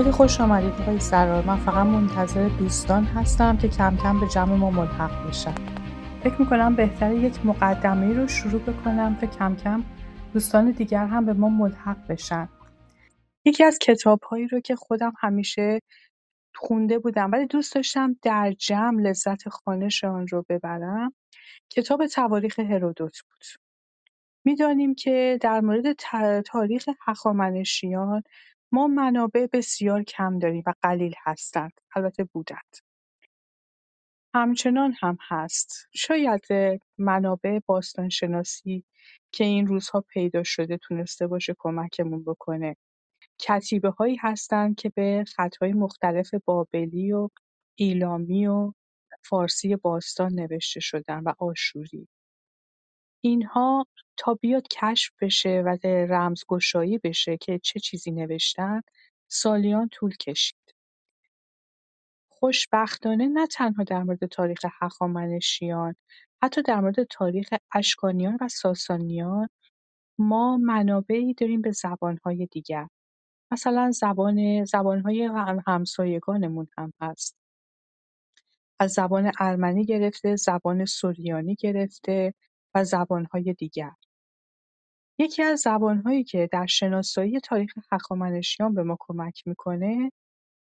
خیلی خوش آمدید آقای سرار. من فقط منتظر دوستان هستم که کم کم به جمع ما ملحق بشن. فکر می‌کنم بهتره یک مقدمه رو شروع بکنم تا کم کم دوستان دیگر هم به ما ملحق بشن. یکی از کتاب هایی رو که خودم همیشه خونده بودم ولی دوست داشتم در جمع لذت خانش آن رو ببرم کتاب تواریخ هرودوت بود. می‌دانیم که در مورد تاریخ هخامنشیان ما منابع بسیار کم داریم و قلیل هستند. البته بودند. همچنان هم هست. شاید منابع باستانشناسی که این روزها پیدا شده تونسته باشه کمکمون بکنه. کتیبه هایی هستند که به خطهای مختلف بابلی و ایلامی و فارسی باستان نوشته شدن و آشوری. اینها تا بیاد کشف بشه و رمزگشایی بشه که چه چیزی نوشتن سالیان طول کشید. خوشبختانه نه تنها در مورد تاریخ هخامنشیان حتی در مورد تاریخ اشکانیان و ساسانیان ما منابعی داریم به زبانهای دیگر. مثلا زبان زبانهای همسایگانمون هم هست. از زبان ارمنی گرفته زبان سوریانی گرفته و زبانهای دیگر. یکی از زبانهایی که در شناسایی تاریخ هخامنشیان به ما کمک می‌کنه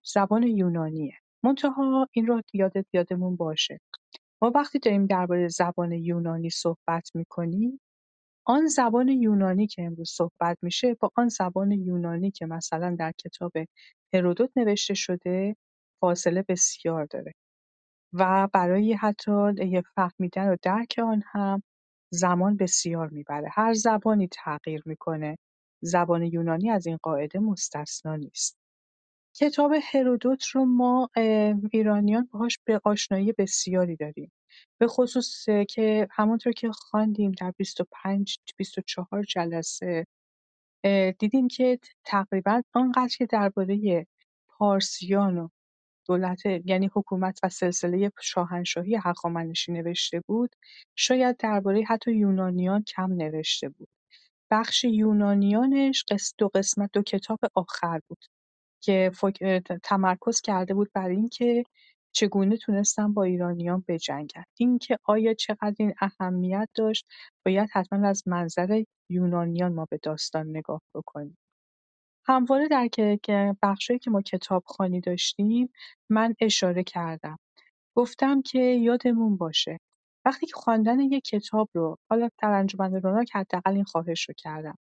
زبان یونانیه. منتها این رو یادت یادمون باشه. ما وقتی داریم درباره زبان یونانی صحبت می‌کنیم آن زبان یونانی که امروز صحبت میشه با آن زبان یونانی که مثلا در کتاب هرودوت نوشته شده فاصله بسیار داره. و برای حتی فهمیدن و درک آن هم زمان بسیار می‌بره. هر زبانی تغییر می‌کنه. زبان یونانی از این قاعده مستثنا نیست. کتاب هرودوت رو ما ایرانیان باهاش به آشنایی بسیاری داریم. به خصوص که همونطور که خواندیم در 25 24 جلسه دیدیم که تقریبا آنقدر که درباره پارسیان و دولت یعنی حکومت و سلسله شاهنشاهی هخامنشی نوشته بود شاید درباره حتی یونانیان کم نوشته بود. بخش یونانیانش دو قسمت دو کتاب آخر بود که تمرکز کرده بود بر اینکه چگونه تونستن با ایرانیان بجنگن. اینکه آیا چقدر این اهمیت داشت باید حتما از منظر یونانیان ما به داستان نگاه بکنیم. همواره در که بخشایی که ما کتابخوانی داشتیم من اشاره کردم. گفتم که یادمون باشه وقتی که خواندن یک کتاب رو حالا در انجمن روناک حداقل این خواهش رو کردم.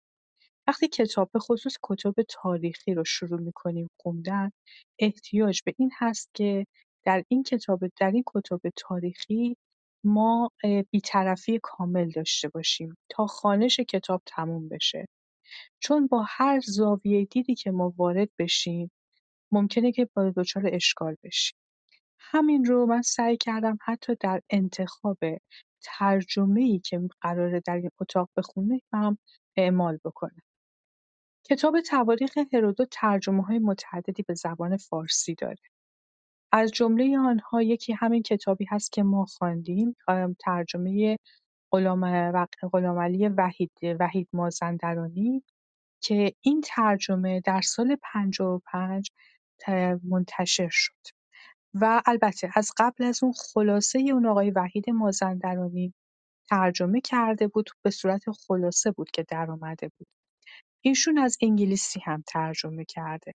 وقتی کتاب به خصوص کتاب تاریخی رو شروع می‌کنیم خوندن احتیاج به این هست که در این کتاب در این کتاب تاریخی ما بیطرفی کامل داشته باشیم تا خانش کتاب تموم بشه. چون با هر زاویه دیدی که ما وارد بشیم ممکنه که با دچار اشکال بشیم. همین رو من سعی کردم حتی در انتخاب ای که قراره در این اتاق بخونه هم اعمال بکنم. کتاب تواریخ هرودوت های متعددی به زبان فارسی داره. از جمله آنها یکی همین کتابی هست که ما خواندیم ترجمه غلامعلی وحید وحید مازندرانی که این ترجمه در سال 55 منتشر شد. و البته از قبل از اون خلاصه اون آقای وحید مازندرانی ترجمه کرده بود به صورت خلاصه بود که در آمده بود. ایشون از انگلیسی هم ترجمه کرده.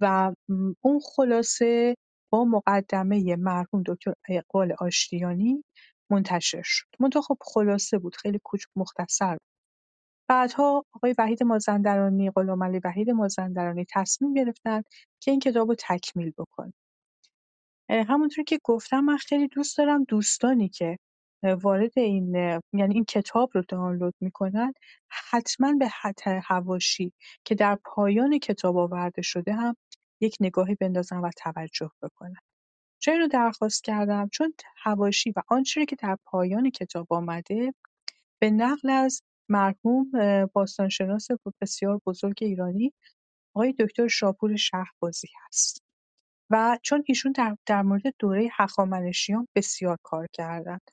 و اون خلاصه با مقدمه مرحوم دکتر اقبال آشتیانی منتشر شد. منتها خب خلاصه بود خیلی کوچک مختصر بعدها آقای وحید مازندرانی غلامعلی وحید مازندرانی تصمیم گرفتن که این کتاب رو تکمیل بکنن. همونطور که گفتم من خیلی دوست دارم دوستانی که وارد این یعنی این کتاب رو دانلود می‌کنن حتما به حتی هواشی که در پایان کتاب آورده شده هم یک نگاهی بندازن و توجه بکنن. چرا درخواست کردم چون هواشی و آنچه که در پایان کتاب آمده به نقل از مرحوم باستانشناس بسیار بزرگ ایرانی آقای دکتر شاپور شهبازی هست. و چون ایشون در, در مورد دوره هخامنشیان بسیار کار کردند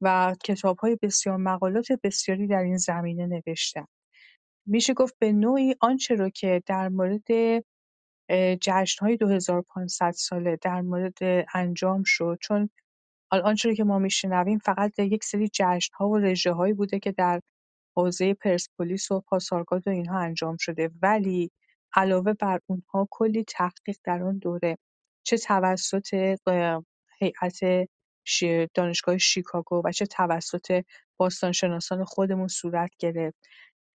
و های بسیار مقالات بسیاری در این زمینه نوشتن. میشه گفت به نوعی آنچه رو که در مورد جشن‌های 2500 ساله در مورد انجام شد. چون آنچه که ما میشنویم فقط یک سری جشن‌ها و رژه‌هایی بوده که در حوزه پرسپولیس و پاسارگاد و اینها انجام شده. ولی علاوه بر اونها کلی تحقیق در آن دوره. چه توسط هیئت دانشگاه شیکاگو و چه توسط باستانشناسان خودمون صورت گرفت.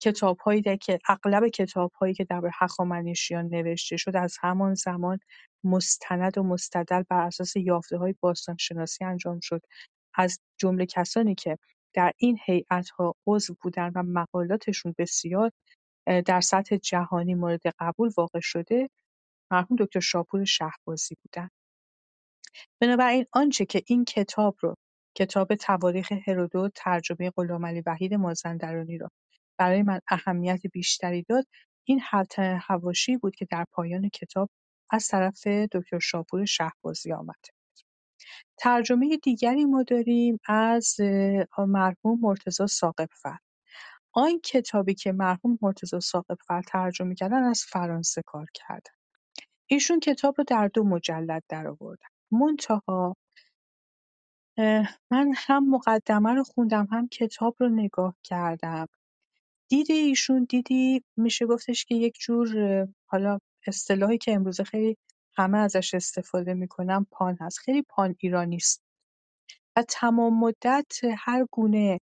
کتاب‌هایی که اغلب کتاب‌هایی که در هخامنشیان نوشته شد از همان زمان مستند و مستدل بر اساس یافته‌های باستانشناسی انجام شد از جمله کسانی که در این هیئت‌ها عضو بودن و مقالاتشون بسیار در سطح جهانی مورد قبول واقع شده مرحوم دکتر شاپور شهبازی بودند. بنابراین آنچه که این کتاب رو کتاب تواریخ هرودوت ترجمه غلامعلی وحید مازندرانی را برای من اهمیت بیشتری داد این حواشی بود که در پایان کتاب از طرف دکتر شاپور شهبازی آمد. ترجمه دیگری ما داریم از مرحوم مرتضی ثاقب‌فر. آن کتابی که مرحوم مرتضی ثاقب‌فر ترجمه کردن از فرانسه کار کردن. ایشون کتاب رو در دو مجلد درآوردن. منتها من هم مقدمه رو خوندم هم کتاب رو نگاه کردم. دید ایشون؟ دیدی؟ میشه گفتش که یک جور حالا اصطلاحی که امروزه خیلی همه ازش استفاده می‌کنن پان هست. خیلی پان ایرانیست و تمام مدت هر گونه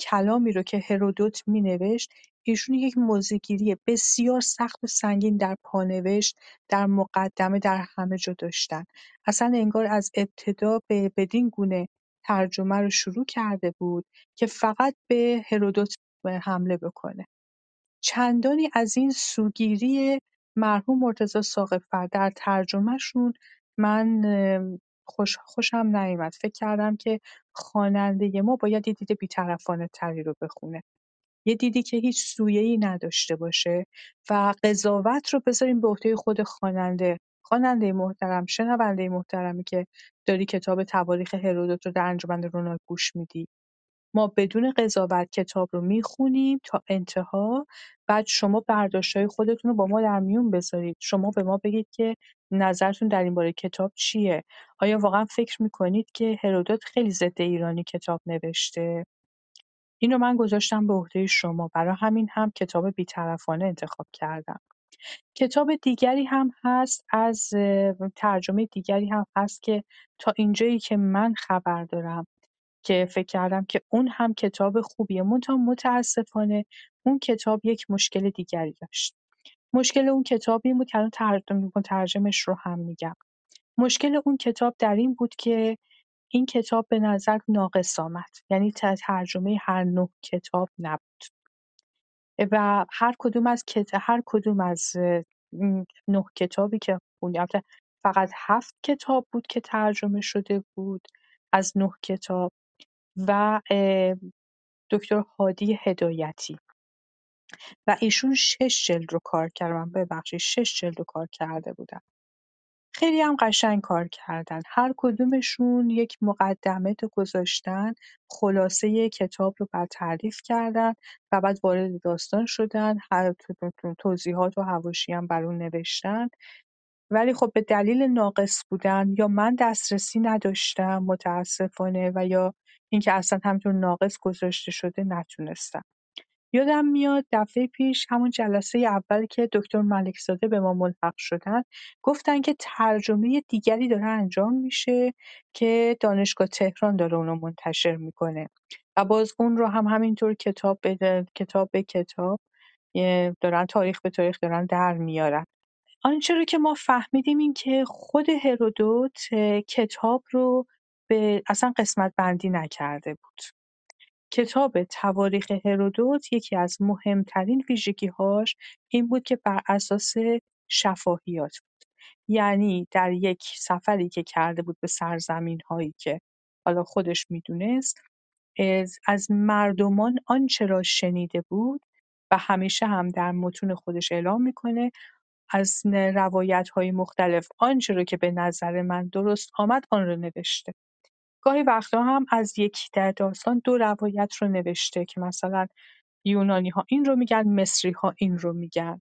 کلامی رو که هرودوت مینوشت ایشون یک موضع‌گیری بسیار سخت و سنگین در پانوشت در مقدمه در همه جا داشتن. اصلا انگار از ابتدا به بدین گونه ترجمه رو شروع کرده بود که فقط به هرودوت حمله بکنه. چندانی از این سوگیری مرحوم مرتضی ساقفر در ترجمهشون من خوش خوشم نیومد. فکر کردم که خواننده ما باید یه دید بیطرفانه تری رو بخونه. یه دیدی که هیچ سویه‌ای نداشته باشه و قضاوت رو بذاریم به عهده خود خواننده. خواننده محترم شنونده محترمی که داری کتاب تواریخ هرودوت رو در انجمن رونالد گوش میدی. ما بدون قضاوت کتاب رو می‌خونیم تا انتها. بعد شما برداشت‌های خودتون رو با ما در میون بذارید. شما به ما بگید که نظرتون در این باره کتاب چیه. آیا واقعا فکر می‌کنید که هرودوت خیلی ضد ایرانی کتاب نوشته؟ اینو من گذاشتم به عهده شما. برای همین هم کتاب بیطرفانه انتخاب کردم. کتاب دیگری هم هست از ترجمه دیگری هم هست که تا اینجایی که من خبر دارم که فکر کردم که اون هم کتاب خوبیه. منتها متاسفانه اون کتاب یک مشکل دیگری داشت. مشکل اون کتاب این بود که الان ترجمش رو هم میگم. مشکل اون کتاب در این بود که این کتاب به نظر ناقص آمد. یعنی ترجمه هر نه کتاب نبود. و هر کدوم از هر کدوم از نه کتابی که خوندیم فقط هفت کتاب بود که ترجمه شده بود از نه کتاب. و دکتر هادی هدایتی. و ایشون شش جلد رو کار کردن ببخشید شش جلد رو کار کرده بودن خیلی هم قشنگ کار کردن. هر کدومشون یک مقدمه رو گذاشتن خلاصه کتاب رو بر تعریف کردن و بعد وارد داستان شدن. هر توضیحات و حواشی هم بر اون نوشتن. ولی خب به دلیل ناقص بودن یا من دسترسی نداشتم متاسفانه و یا اینکه اصلا همینطور ناقص گذاشته شده نتونستم. یادم میاد دفعه پیش همون جلسه اول که دکتر ملکزاده به ما ملحق شدن گفتن که ترجمه دیگری داره انجام میشه که دانشگاه تهران داره اونو منتشر می‌کنه و باز اون رو هم همینطور کتاب به کتاب به کتاب دارن تاریخ به تاریخ دارن در میارن. آنچه رو که ما فهمیدیم این که خود هرودوت کتاب رو به اصلا قسمت بندی نکرده بود. کتاب تواریخ هرودوت یکی از مهمترین ویژگی‌هاش این بود که بر اساس شفاهیات بود. یعنی در یک سفری که کرده بود به سرزمین هایی که حالا خودش می‌دونست از مردمان آنچه را شنیده بود و همیشه هم در متون خودش اعلام می‌کنه از های مختلف آنچه رو که به نظر من درست آمد آن رو نوشته. گاهی وقتا هم از یک در داستان دو روایت رو نوشته که مثلا یونانی ها این رو میگن مصری ها این رو میگن.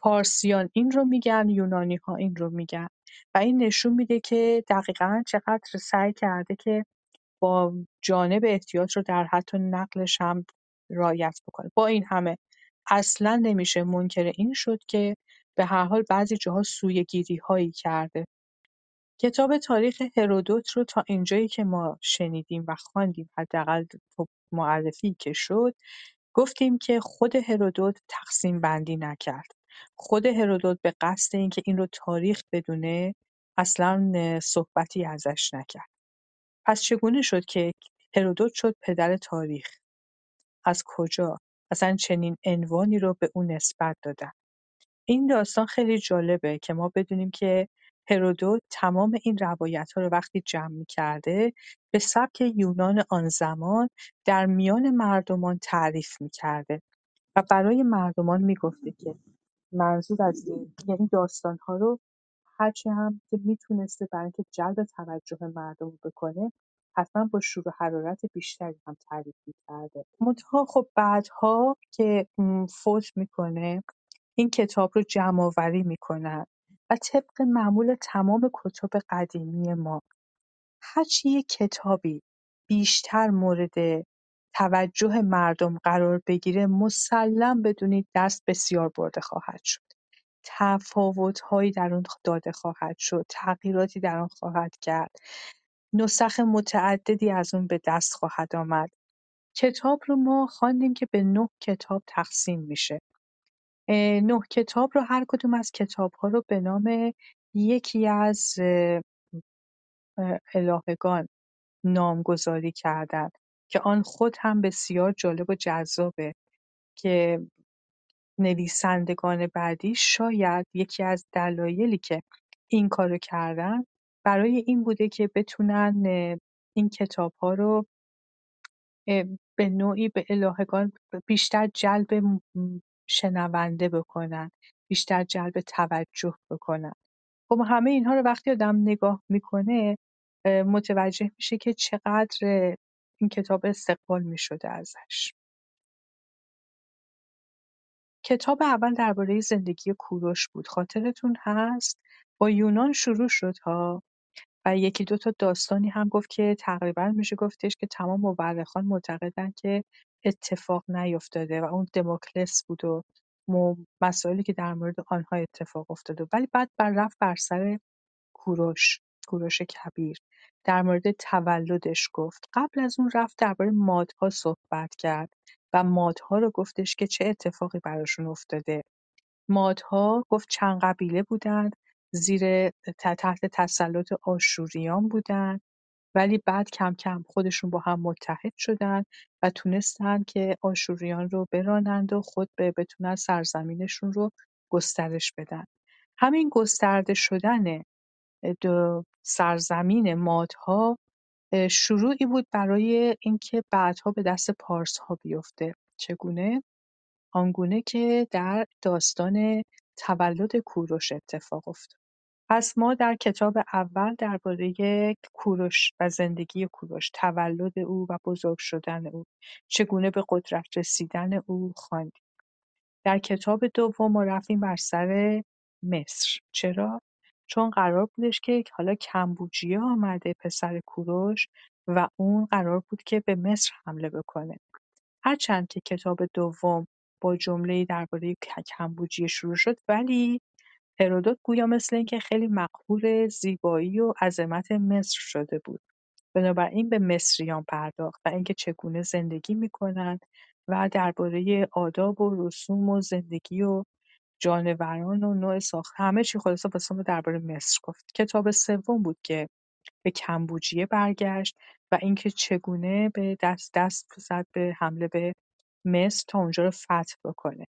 پارسیان این رو میگن یونانی‌ها این رو میگن. و این نشون میده که دقیقا چقدر سعی کرده که با جانب احتیاط رو در حتی نقلش هم رعایت بکنه. با این همه اصلا نمیشه منکر این شد که به هر حال بعضی جاها سویگیری هایی کرده. کتاب تاریخ هرودوت رو تا اینجایی که ما شنیدیم و خواندیم حداقل خب معرفی که شد گفتیم که خود هرودوت تقسیم بندی نکرد. خود هرودوت به قصد اینکه این رو تاریخ بدونه اصلا صحبتی ازش نکرد. پس چگونه شد که هرودوت شد پدر تاریخ؟ از کجا؟ اصلا چنین عنوانی رو به او نسبت دادن. این داستان خیلی جالبه که ما بدونیم که هرودوت تمام این روایت‌ها رو وقتی جمع کرده به سبک یونان آن زمان در میان مردمان تعریف می‌کرده و برای مردمان می‌گفته که منظور از یعنی داستان‌ها رو هرچی هم که می‌تونسته برای اینکه جلب توجه مردم رو بکنه حتما با شور و حرارت بیشتری هم تعریف می‌کرده. منتها خب بعدها که فوت می‌کنه این کتاب رو جمعآوری می‌کنن. طبق معمول تمام کتب قدیمی ما هرچی یک کتابی بیشتر مورد توجه مردم قرار بگیره مسلم بدونید دست بسیار برده خواهد شد. تفاوت‌هایی در اون داده خواهد شد، تغییراتی در آن خواهد کرد، نسخ متعددی از اون به دست خواهد آمد. کتاب رو ما خواندیم که به نه کتاب تقسیم میشه. نه کتاب رو هر کدوم از کتاب‌ها رو به نام یکی از الهگان نامگذاری کردن که آن خود هم بسیار جالب و جذابه که نویسندگان بعدی شاید یکی از دلایلی که این کارو کردن برای این بوده که بتونن این کتاب‌ها رو به نوعی به الهگان بیشتر جلب شنونده بکنن بیشتر جلب توجه بکنن. خب همه اینها رو وقتی آدم نگاه می‌کنه متوجه میشه که چقدر این کتاب استقبال می‌شده ازش. کتاب اول درباره زندگی کوروش بود. خاطرتون هست؟ با یونان شروع شد ها و یکی دو تا داستانی هم گفت که تقریبا میشه گفتش که تمام مورخان معتقدن که اتفاق نیفتاده و اون دموکلس بود و مسائلی که در مورد آنها اتفاق افتاده. ولی بعد بر رفت بر سر کوروش کوروش کبیر. در مورد تولدش گفت. قبل از اون رفت درباره مادها صحبت کرد و مادها رو گفتش که چه اتفاقی براشون افتاده. مادها گفت چند قبیله بودند زیر تحت تسلط آشوریان بودند ولی بعد کم کم خودشون با هم متحد شدن و تونستن که آشوریان رو برانند و خود به بتونن سرزمینشون رو گسترش بدن. همین گسترده شدن سرزمین مادها شروعی بود برای اینکه بعدها به دست پارس‌ها بیفته. چگونه؟ آنگونه که در داستان تولد کوروش اتفاق افتاد. پس ما در کتاب اول درباره کوروش و زندگی کوروش تولد او و بزرگ شدن او چگونه به قدرت رسیدن او خواندیم. در کتاب دوم ما رفتیم بر سر مصر. چرا؟ چون قرار بودش که حالا کمبوجیه آمده پسر کوروش و اون قرار بود که به مصر حمله بکنه. هرچند که کتاب دوم با جمله درباره کمبوجیه شروع شد ولی هرودوت گویا مثل اینکه خیلی مقهور زیبایی و عظمت مصر شده بود. بنابراین به مصریان پرداخت و اینکه چگونه زندگی می‌کنند و درباره آداب و رسوم و زندگی و جانوران و نوع ساخت همه چی خلاصه واسه ما درباره مصر گفت. کتاب سوم بود که به کمبوجیه برگشت و اینکه چگونه به دست دست زد به حمله به مصر تا اونجا رو فتح بکنه.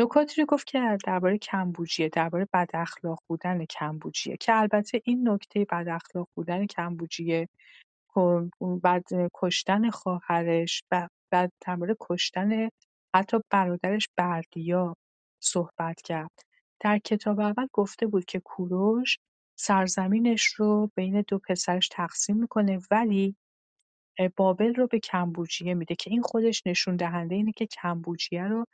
نکاتی رو گفت که درباره کمبوجیه درباره بداخلاق بودن کمبوجیه که البته این نکته بداخلاق بودن کمبوجیه بعد کشتن خواهرش و بعد در مورد کشتن حتی برادرش بردیا صحبت کرد. در کتاب اول گفته بود که کوروش سرزمینش رو بین دو پسرش تقسیم می‌کنه ولی بابل رو به کمبوجیه میده که این خودش نشون دهنده اینه که کمبوجیه رو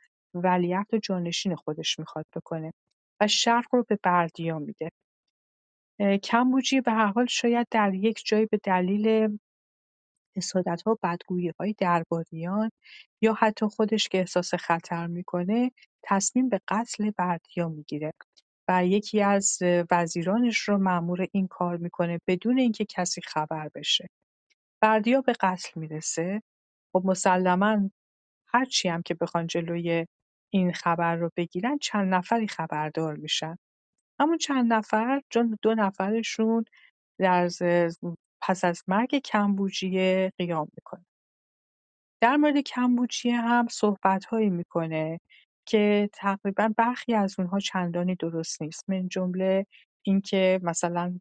ولیعهد و جانشین خودش می‌خواد بکنه و شرق رو به بردیا میده. کمبوجی به هر حال شاید در یک جایی به دلیل حسادت‌ها و بدگویی‌های درباریان یا حتی خودش که احساس خطر می‌کنه تصمیم به قتل بردیا می‌گیره و یکی از وزیرانش رو مأمور این کار می‌کنه بدون اینکه کسی خبر بشه. بردیا به قتل می‌رسه. خب مسلما هرچی هم که بخوان جلوی این خبر رو بگیرن چند نفری خبردار میشن. همون چند نفر چون دو نفرشون در پس از مرگ کمبوجیه قیام می‌کنه. در مورد کمبوجیه هم صحبتهایی می‌کنه که تقریبا برخی از اونها چندانی درست نیست. من جمله اینکه مثلا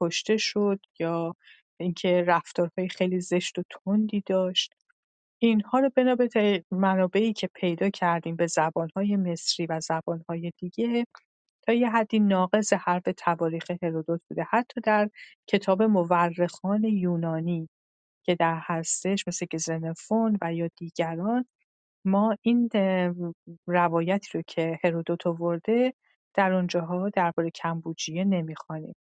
کشته شد یا اینکه رفتارهای خیلی زشت و تندی داشت. اینها رو بنا به منابعی که پیدا کردیم به زبانهای مصری و زبانهای دیگه تا یه حدی ناقض حرف تواریخ هرودوت بوده. حتی در کتاب مورخان یونانی که در هستش مثل که زنفون و یا دیگران ما این روایتی رو که هرودوت آورده در اونجاها درباره کمبوجیه نمی‌خوانیم.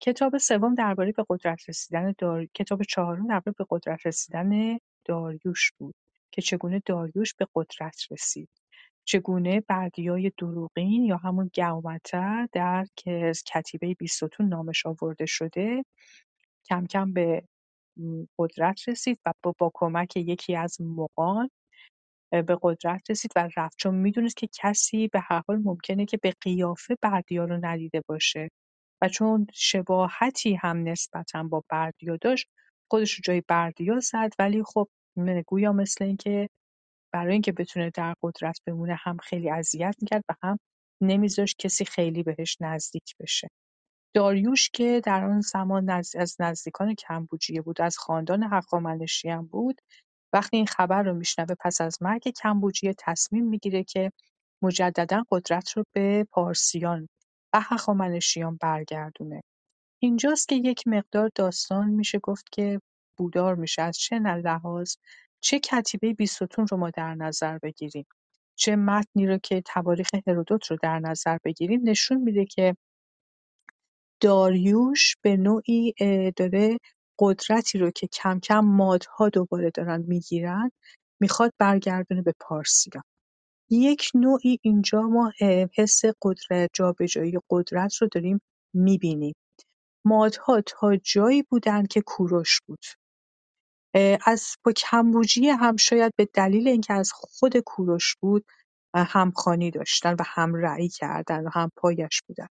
کتاب سوم درباره به قدرت رسیدن دار... کتاب چهارم درباره به قدرت رسیدن داریوش بود که چگونه داریوش به قدرت رسید. چگونه بردیای دروغین یا همون گومتر در که کتیبه بیستون نامش آورده شده کم کم به قدرت رسید و با, با کمک یکی از مقان به قدرت رسید و رفت. چون می‌دونست که کسی به هر حال ممکنه که به قیافه بردیا رو ندیده باشه. و چون شباهتی هم نسبتا با بردیا داشت خودش رو جای بردیا زد. ولی خب گویا مثل اینکه برای اینکه بتونه در قدرت بمونه هم خیلی اذیت می‌کرد و هم نمیذاشت کسی خیلی بهش نزدیک بشه. داریوش که در آن زمان از نزدیکان کمبوجیه بود از خاندان هخامنشیان بود وقتی این خبر رو میشنوه پس از مرگ کمبوجیه تصمیم می‌گیره که مجددا قدرت رو به پارسیان و هخامنشیان برگردونه. اینجاست که یک مقدار داستان میشه گفت که بودار میشه. از چه لحاظ چه کتیبه بیستون رو ما در نظر بگیریم. چه متنی رو که تواریخ هرودوت رو در نظر بگیریم نشون میده که داریوش به نوعی داره قدرتی رو که کم کم مادها دوباره دارن می‌گیرن می‌خواد برگردونه به پارسیان. یک نوعی اینجا ما حس قدرت جابجایی قدرت رو داریم می‌بینیم. مادها تا جایی بودن که کوروش بود. از با کمبوجیه هم شاید به دلیل اینکه از خود کوروش بود همخوانی داشتن و همرأی کردن و هم پایش بودن.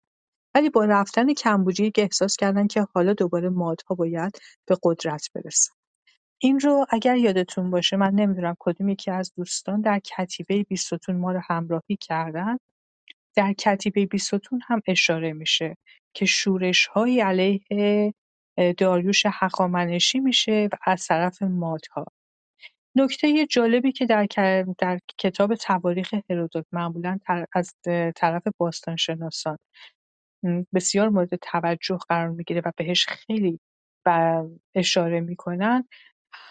ولی با رفتن کمبوجیه که احساس کردن که حالا دوباره مادها باید به قدرت برسن. این رو اگر یادتون باشه من نمی‌دونم کدوم یکی از دوستان در کتیبه بیستون ما رو همراهی کردن. در کتیبه بیستون هم اشاره میشه که شورش‌هایی علیه داریوش هخامنشی میشه و از طرف مادها. نکته جالبی که در, در کتاب تواریخ هرودوت معمولا از طرف باستانشناسان بسیار مورد توجه قرار می‌گیره و بهش خیلی اشاره می‌کنن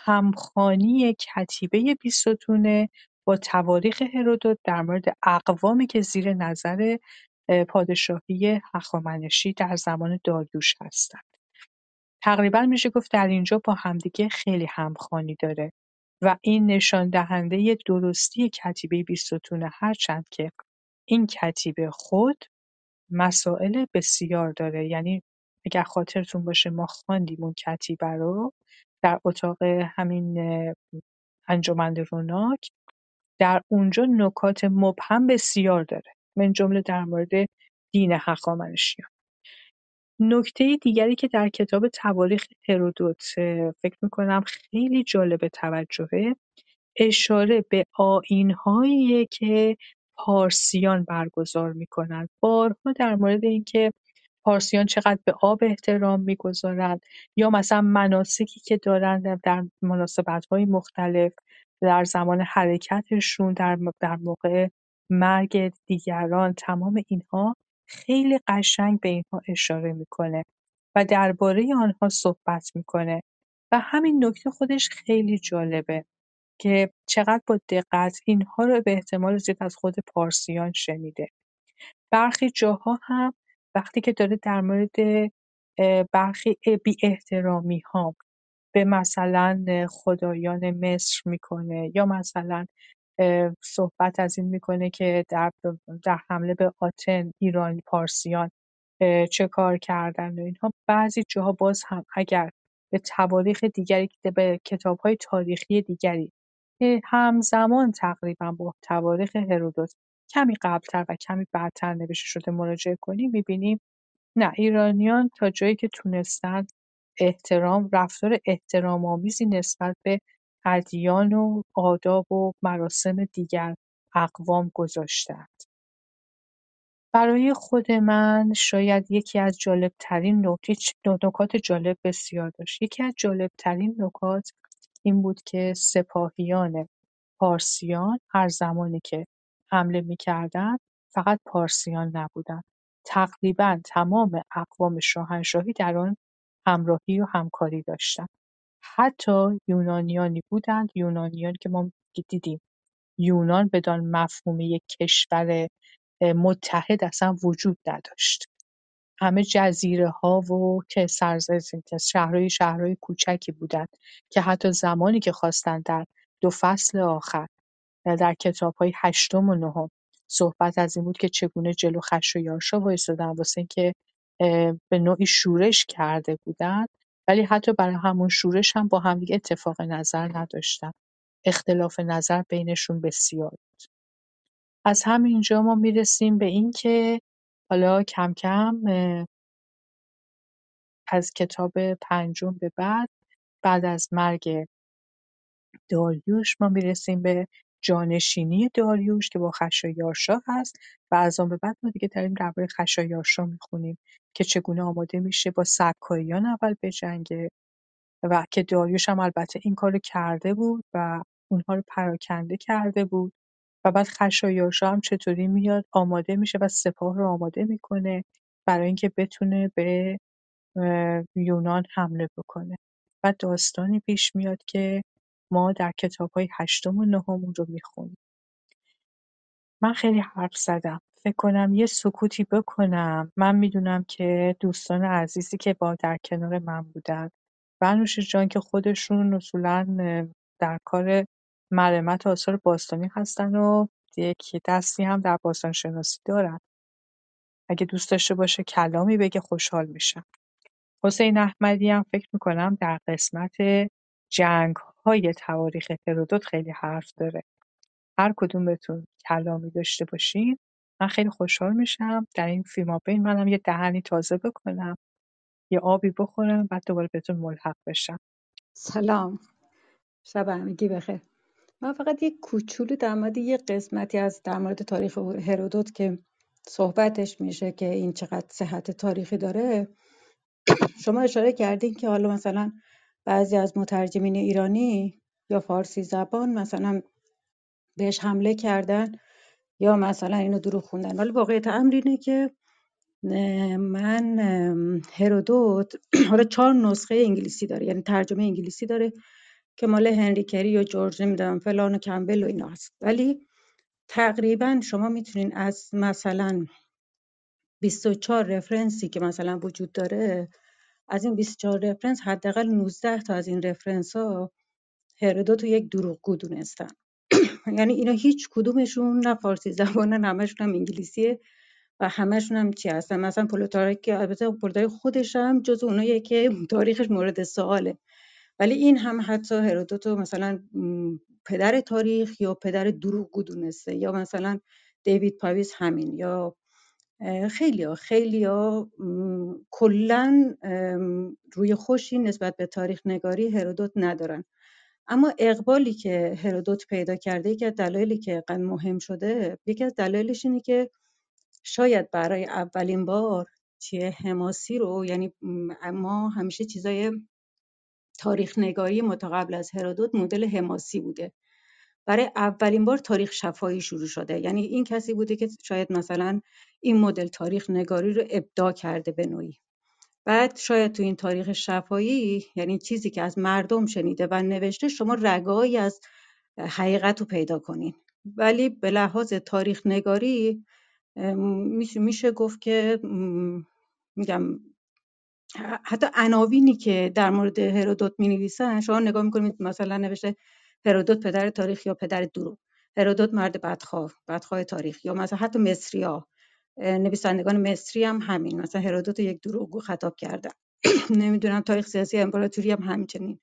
همخانی کتیبه بیستونه با تواریخ هرودوت در مورد اقوامی که زیر نظر پادشاهی هخامنشی در زمان داریوش هستند. تقریبا میشه گفت در اینجا با همدیگه خیلی همخوانی داره و این نشان دهنده درستی کتیبه بیستونه هرچند که این کتیبه خود مسائل بسیار داره یعنی اگر خاطرتون باشه ما خواندیم اون کتیبه رو در اتاق همین انجمن روناک در اونجا نکات مبهم بسیار داره. من جمله در مورد دین هخامنشیان نکته دیگری که در کتاب تواریخ هرودوت فکر می‌کنم خیلی جالب توجهه اشاره به آیین‌هاییه که پارسیان برگزار می‌کنن. بارها در مورد اینکه پارسیان چقدر به آب احترام می‌گذارند یا مثلا مناسکی که دارن در مناسبت‌های مختلف در زمان حرکتشون در, در موقع مرگ دیگران تمام اینها خیلی قشنگ به اینها اشاره می‌کنه و درباره آنها صحبت می‌کنه و همین نکته خودش خیلی جالبه که چقدر با دقت اینها رو به احتمال زیاد از خود پارسیان شنیده. برخی جاها هم وقتی که داره در مورد برخی ها به مثلا خدایان مصر می‌کنه یا مثلا صحبت از این می‌کنه که در, در حمله به آتن ایرانی پارسیان چه کار کردن و اینها. بعضی جاها باز هم اگر به تواریخ دیگری به کتاب های تاریخی دیگری همزمان تقریبا با تواریخ هرودوت کمی قبلتر و کمی بعدتر نوشته شده مراجعه کنیم می‌بینیم نه ایرانیان تا جایی که تونستن احترام رفتار احترام‌آمیزی نسبت به ادیان و آداب و مراسم دیگر اقوام گذاشتند. برای خود من شاید یکی از جالبترین نکات جالب بسیار داشت. یکی از جالبترین نکات این بود که سپاهیان پارسیان هر زمانی که حمله می‌کردند فقط پارسیان نبودند. تقریبا تمام اقوام شاهنشاهی در آن همراهی و همکاری داشتند. حتی یونانیانی بودند یونانیانی که ما دیدیم یونان بدان مفهوم یک کشور متحد اصلا وجود نداشت همه جزیره ها و که شهرهای شهرهای کوچکی بودند که حتی زمانی که خواستند در دو فصل آخر در کتاب های هشتم و نهم صحبت از این بود که چگونه جلو خش و وایستادن واسه اینکه به نوعی شورش کرده بودند ولی حتی برای همون شورش هم با همدیگه اتفاق نظر نداشتن. اختلاف نظر بینشون بسیار بود. از همینجا ما می‌رسیم به این که حالا کم کم از کتاب پنجم به بعد بعد از مرگ داریوش ما می‌رسیم به جانشینی داریوش که با خشایارشا هست و از آن به بعد ما دیگه داریم درباره خشایارشا می‌خونیم که چگونه آماده میشه با سکاییان اول بجنگه و که داریوش هم البته این کارو کرده بود و اونها رو پراکنده کرده بود و بعد خشایارشا هم چطوری میاد؟ آماده میشه و سپاه رو آماده می‌کنه برای اینکه بتونه به یونان حمله بکنه. و داستانی پیش میاد که ما در های هشتم و نهم رو می‌خونیم. من خیلی حرف زدم. فکر کنم یه سکوتی بکنم. من می‌دونم که دوستان عزیزی که با در کنار من بودن. و جان که خودشون اصولا در کار مرمت آثار باستانی هستن و یک دستی هم در باستان شناسی دارن. اگه دوست داشته باشه کلامی بگه خوشحال میشم. حسین احمدی هم فکر می‌کنم در قسمت جنگ‌های تواریخ هرودوت خیلی حرف داره. هر کدومتون کلامی داشته باشین من خیلی خوشحال میشم. در این فیلمابین منم یه دهنی تازه بکنم یه آبی بخورم بعد دوباره بهتون ملحق بشم. سلام. شب همگی بخیر. من فقط یه کوچولو در مورد یه قسمتی از در مورد تاریخ هرودوت که صحبتش میشه که این چقدر صحت تاریخی داره. شما اشاره کردین که حالا مثلا بعضی از مترجمین ایرانی یا فارسی زبان مثلا بهش حمله کردن یا مثلا اینو دروغ خوندن. ولی واقعیت امر اینه که من هرودوت حالا چهار نسخه انگلیسی داره یعنی ترجمه انگلیسی داره که مال هنری کری و جورج نمی‌دونم فلان و کمبل و اینا هست. ولی تقریبا شما می‌تونین از مثلا 24 رفرنسی که مثلا وجود داره از این 24 رفرنس حداقل 19 تا از این رفرنس ها هرودوت رو یک دروغگو دونستن. یعنی اینا هیچ کدومشون نه فارسی زبانن همشون هم انگلیسیه و همشون هم چی هستن؟ مثلا پلوتارک البته پلوتارک خودش هم جز اوناییه که تاریخش مورد سواله. ولی این هم حتی هرودوتو مثلا پدر تاریخ یا پدر دروغگو دونسته یا مثلا دیوید پاویس همین یا خیلی ها خیلی ها کلا روی خوشی نسبت به تاریخ نگاری هرودوت ندارن. اما اقبالی که هرودوت پیدا کرده یکی از دلایلی که مهم شده یکی از دلایلش اینه که شاید برای اولین بار چیه حماسی رو یعنی ما همیشه چیزای تاریخ نگاری متقبل از هرودوت مدل حماسی بوده. برای اولین بار تاریخ شفاهی شروع شده. یعنی این کسی بوده که شاید مثلا این مدل تاریخ نگاری رو ابداع کرده به نوعی. بعد شاید تو این تاریخ شفاهی یعنی چیزی که از مردم شنیده و نوشته شما رگایی از حقیقت رو پیدا کنین. ولی به لحاظ تاریخ نگاری میشه گفت که میگم حتی عناوینی که در مورد هرودوت می نویسن شما نگاه می‌کنید مثلا نوشته هرودوت پدر تاریخ یا پدر دروغ؟ هرودوت مرد بدخواه بدخواه تاریخ. یا مثلا حتی مصری ها نویسندگان مصری هم همین. مثلا هرودوت یک دروغگو خطاب کردن نمی‌دونم تاریخ سیاسی امپراتوری هم همچنین.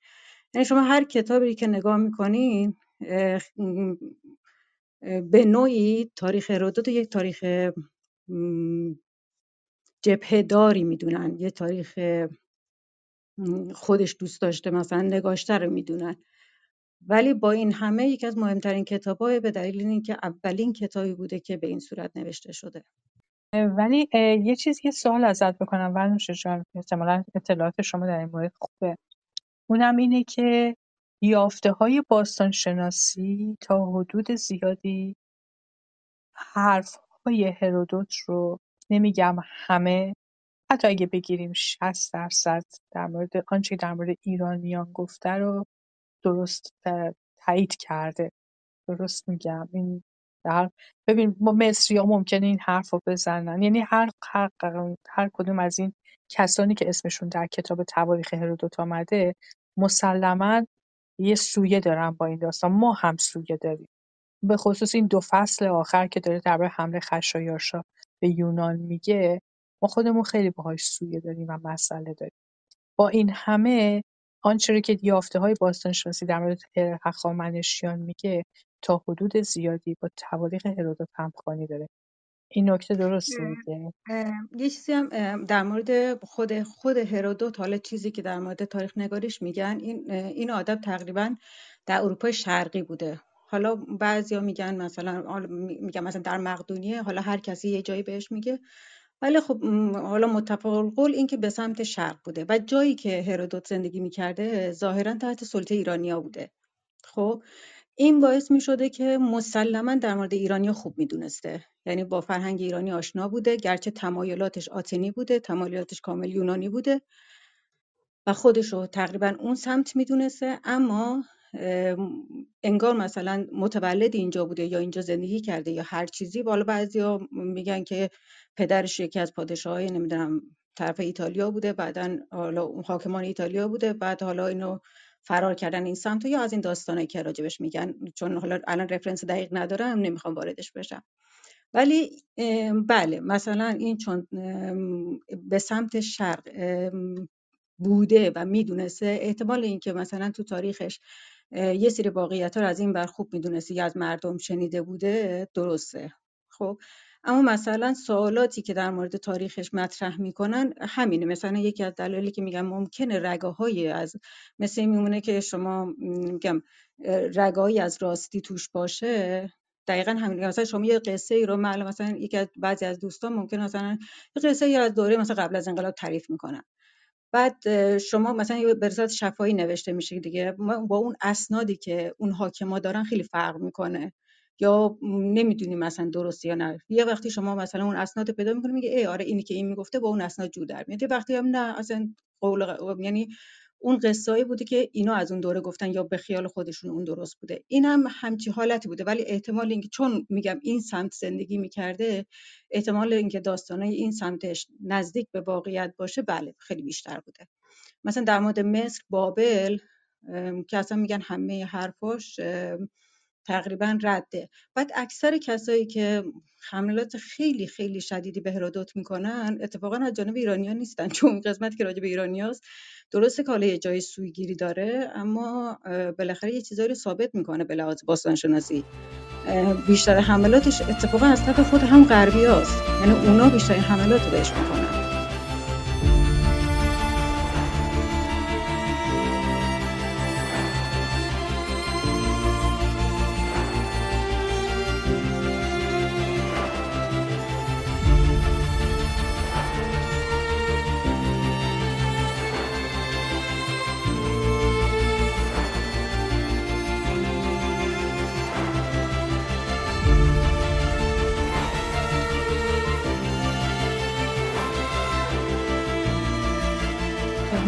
یعنی شما هر کتابی که نگاه می‌کنین به نوعی تاریخ هرودوت یک تاریخ جبهداری می‌دونن. یه تاریخ خودش دوست داشته مثلا نگاشته رو می‌دونن. ولی با این همه یکی از مهمترین کتابای به دلیل اینکه اولین کتابی بوده که به این صورت نوشته شده. ولی یه چیز یه سوال ازت بکنم ورنوش جان احتمالا اطلاعات شما در این مورد خوبه. اونم اینه که یافته های باستانشناسی تا حدود زیادی حرف های هرودوت رو نمیگم همه. حتی اگه بگیریم 60 درصد در مورد آنچه در مورد ایرانیان گفته رو درست تایید کرده. درست میگم. این در ببین ما مصری ها ممکنه این حرف رو بزنن. یعنی هر, هر, هر کدوم از این کسانی که اسمشون در کتاب تواریخ هرودوت آمده مسلما یه سویه دارن با این داستان. ما هم سویه داریم. به خصوص این دو فصل آخر که داره درباره حمله خشایارشا به یونان میگه ما خودمون خیلی باهاش سویه داریم و مسئله داریم. با این همه آنچه رو که یافته‌های باستانشناسی در مورد هخامنشیان میگه تا حدود زیادی با تواریخ هرودوت همخوانی داره. این نکته درسته دیگه یه چیزی هم در مورد خود خود هرودوت حالا چیزی که در مورد تاریخ نگاریش میگن این این آدم تقریبا در اروپای شرقی بوده. حالا بعضیا میگن مثلا میگن مثلا در مقدونیه حالا هر کسی یه جایی بهش میگه. ولی خب حالا متفق القول این که به سمت شرق بوده و جایی که هرودوت زندگی می‌کرده ظاهرا تحت سلطه ایرانیا بوده. خب این باعث می شده که مسلما در مورد ایرانیا خوب می‌دونسته. یعنی با فرهنگ ایرانی آشنا بوده گرچه تمایلاتش آتنی بوده تمایلاتش کامل یونانی بوده و خودش رو تقریبا اون سمت می‌دونسته. اما انگار مثلا متولد اینجا بوده یا اینجا زندگی کرده یا هر چیزی. بالا بعضیا میگن که پدرش یکی از پادشاهای نمی‌دونم طرف ایتالیا بوده بعدا حالا حاکمان ایتالیا بوده بعد حالا اینو فرار کردن این سمت یا از این داستانایی که راجبش میگن. چون حالا الان رفرنس دقیق ندارم نمی‌خوام واردش بشم. ولی بله مثلا این چون به سمت شرق بوده و می‌دونسته احتمال اینکه مثلا تو تاریخش یه سری واقعیت ها رو از این بر خوب می‌دونسته یا از مردم شنیده بوده درسته. خب اما مثلا سوالاتی که در مورد تاریخش مطرح می‌کنن همینه. مثلا یکی از دلایلی که میگم ممکنه رگاهای از مثل میمونه که شما میگم رگایی از راستی توش باشه. دقیقا همین. مثلا شما یه قصه ای رو معلوم مثلا یکی از بعضی از دوستان ممکن مثلا یه قصه ای از دوره مثلا قبل از انقلاب تعریف می‌کنن. بعد شما مثلا به صورت شفاهی نوشته میشه دیگه با اون اسنادی که اون حاکما دارن خیلی فرق می‌کنه. یا نمی‌دونی مثلا درست یا نه. یه وقتی شما مثلا اون اسناد پیدا می‌کنی میگه ای آره اینی که این می‌گفته با اون اسناد جو در میاد. یه وقتی هم نه اصلا قول یعنی اون قصایی بوده که اینا از اون دوره گفتن یا به خیال خودشون اون درست بوده. این هم همچی حالتی بوده. ولی احتمال اینکه چون میگم این سمت زندگی می‌کرده احتمال اینکه داستانای این سمتش نزدیک به واقعیت باشه بله خیلی بیشتر بوده. مثلا در مورد مصر بابل که اصلا میگن همه حرفاش تقریبا رده. بعد اکثر کسایی که حملات خیلی خیلی شدیدی به هرودوت می‌کنن اتفاقا از جانب ایرانیان نیستن. چون قسمت که راجع به ایرانیاست حالا یه جای سویگیری داره اما بالاخره یه چیزایی رو ثابت می‌کنه به لحاظ باستانشناسی. بیشتر حملاتش اتفاقا از طرف خود هم غربی هست. یعنی اونا بیشتر حملات بهش می‌کنن.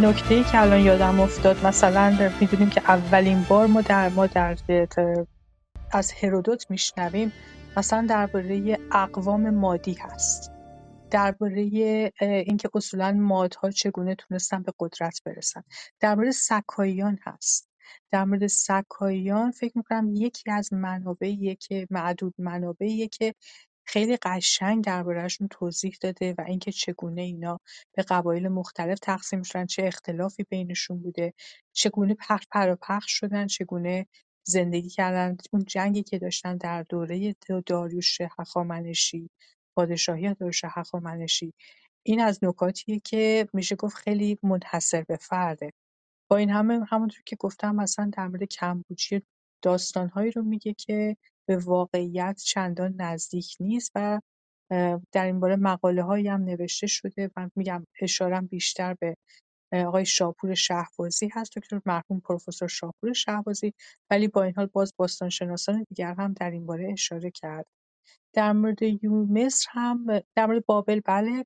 نکته که الان یادم افتاد مثلا می‌دونیم که اولین بار ما در ما در از هرودوت میشنویم مثلا درباره اقوام مادی هست. درباره اینکه اصولا مادها چگونه تونستن به قدرت برسن. در مورد سکاییان هست. در مورد سکاییان فکر می‌کنم یکی از منابعیه که معدود منابعیه که خیلی قشنگ دربارهشون توضیح داده و اینکه چگونه اینا به قبایل مختلف تقسیم شدن چه اختلافی بینشون بوده چگونه پخش پراپخش شدن چگونه زندگی کردن. اون جنگی که داشتن در دوره داریوش هخامنشی پادشاهی داریوش هخامنشی این از نکاتیه که میشه گفت خیلی منحصر به فرده. با این همه همونطور که گفتم مثلا در مورد کمبوجی داستانهایی رو میگه که به واقعیت چندان نزدیک نیست و در این باره مقاله هایی هم نوشته شده من میگم اشارم بیشتر به آقای شاپور شهبازی هست دکتر مرحوم پروفسور شاپور شهبازی ولی با این حال باز باستانشناسان دیگر هم در این باره اشاره کرد. در مورد مصر هم در مورد بابل بله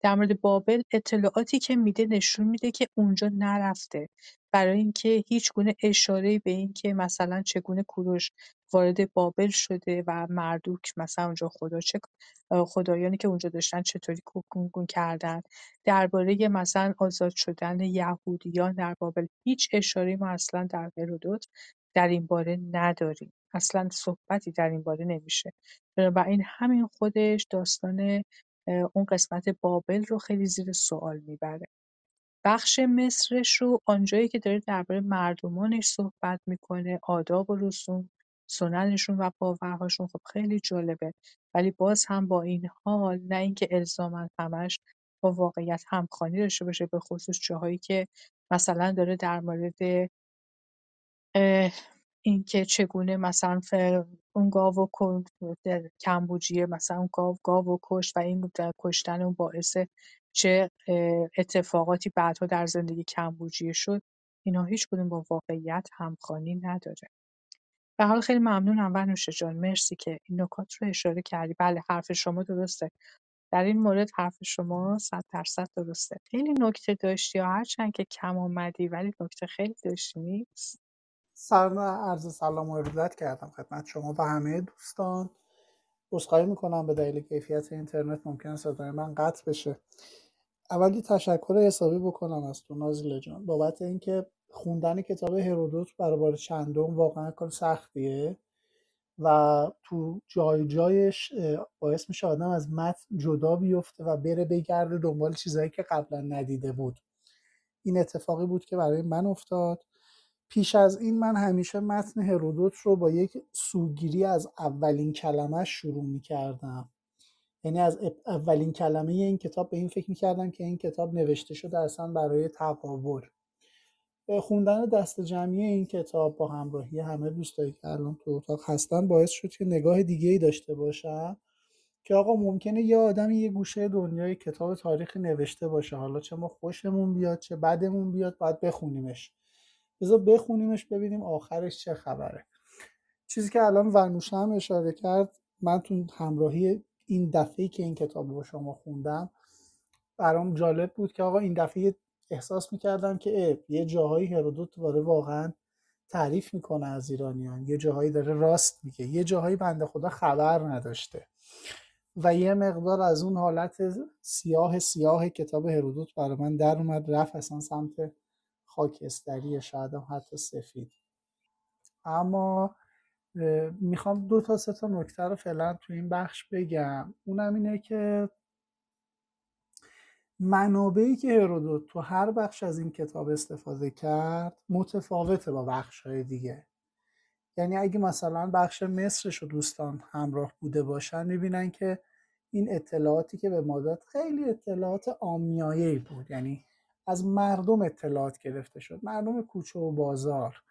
در مورد بابل اطلاعاتی که میده نشون میده که اونجا نرفته. برای اینکه هیچگونه اشاره‌ای به این که مثلا چگونه کوروش وارد بابل شده و مردوک مثلا اونجا خدا چه خدایانی که اونجا داشتن چطوری کوکونگون کردن. درباره مثلا آزاد شدن یهودیان در بابل هیچ اشاره ما اصلا در هرودوت در این باره نداریم. اصلا صحبتی در این باره نمیشه. این همین خودش داستان اون قسمت بابل رو خیلی زیر سوال می‌بره. بخش مصرش رو آنجایی که داره درباره مردمانش صحبت می‌کنه آداب و رسوم سننشون و باورهاشون خب خیلی جالبه. ولی باز هم با این حال نه اینکه الزاما همش با واقعیت همخوانی داشته باشه به خصوص جاهایی که مثلا داره در مورد اینکه چگونه مثلا اون گاو و در کمبوجیه مثلا اون گاو گاو کشت و این کشتن اون باعث چه اتفاقاتی بعدها در زندگی کمبوجیه شد اینا هیچ کدوم با واقعیت همخوانی نداره. به حال خیلی ممنونم ونوشه جان مرسی که این نکات رو اشاره کردی. بله حرف شما درسته. در این مورد حرف شما صد درصد درسته. خیلی نکته داشتی یا هرچند که کم آمدی ولی نکته خیلی داشتی نیست؟ سلام عرض سلام و ارادت کردم خدمت شما و همه دوستان. عذرخواهی می‌کنم به دلیل کیفیت اینترنت ممکن صدای من قطع بشه. اولی تشکر حسابی بکنم از تو نازل جان. بابت اینکه خوندن کتاب هرودوت برای بار چندم واقعا کار سختیه و تو جای جایش باعث میشه آدم از متن جدا بیفته و بره بگرده دنبال چیزهایی که قبلا ندیده بود. این اتفاقی بود که برای من افتاد. پیش از این من همیشه متن هرودوت رو با یک سوگیری از اولین کلمه شروع می کردم یعنی از اولین کلمه این کتاب به این فکر می کردم که این کتاب نوشته شده اصلا برای تقابل خوندن دست جمعی این کتاب با همراهی همه دوستایی که الان تو اتاق هستن باعث شد که نگاه دیگه ای داشته باشم که آقا ممکنه یه آدمی یه گوشه دنیای کتاب تاریخی نوشته باشه. حالا چه ما خوشمون بیاد چه بدمون بیاد باید بخونیمش. بذار بخونیمش ببینیم آخرش چه خبره. چیزی که الان ورنوشه هم اشاره کرد من تو همراهی این دفعه که این کتاب رو شما خوندم برام جالب بود که آقا این دفعه احساس می‌کردم که یه جاهایی هرودوت داره واقعا تعریف می‌کنه از ایرانیان. یه جاهایی داره راست میگه. یه جاهایی بنده خدا خبر نداشته. و یه مقدار از اون حالت سیاه سیاه کتاب هرودوت برای من در اومد رفت اصلا سمت خاکستری شاید هم حتی سفید. اما می‌خوام دو تا سه تا نکته رو فعلا تو این بخش بگم. اونم اینه که منابعی که هرودوت تو هر بخش از این کتاب استفاده کرد متفاوته با بخش های دیگه. یعنی اگه مثلا بخش مصرش رو دوستان همراه بوده باشن می‌بینن که این اطلاعاتی که به ما داد خیلی اطلاعات آمیایی بود. یعنی از مردم اطلاعات گرفته شد مردم کوچه و بازار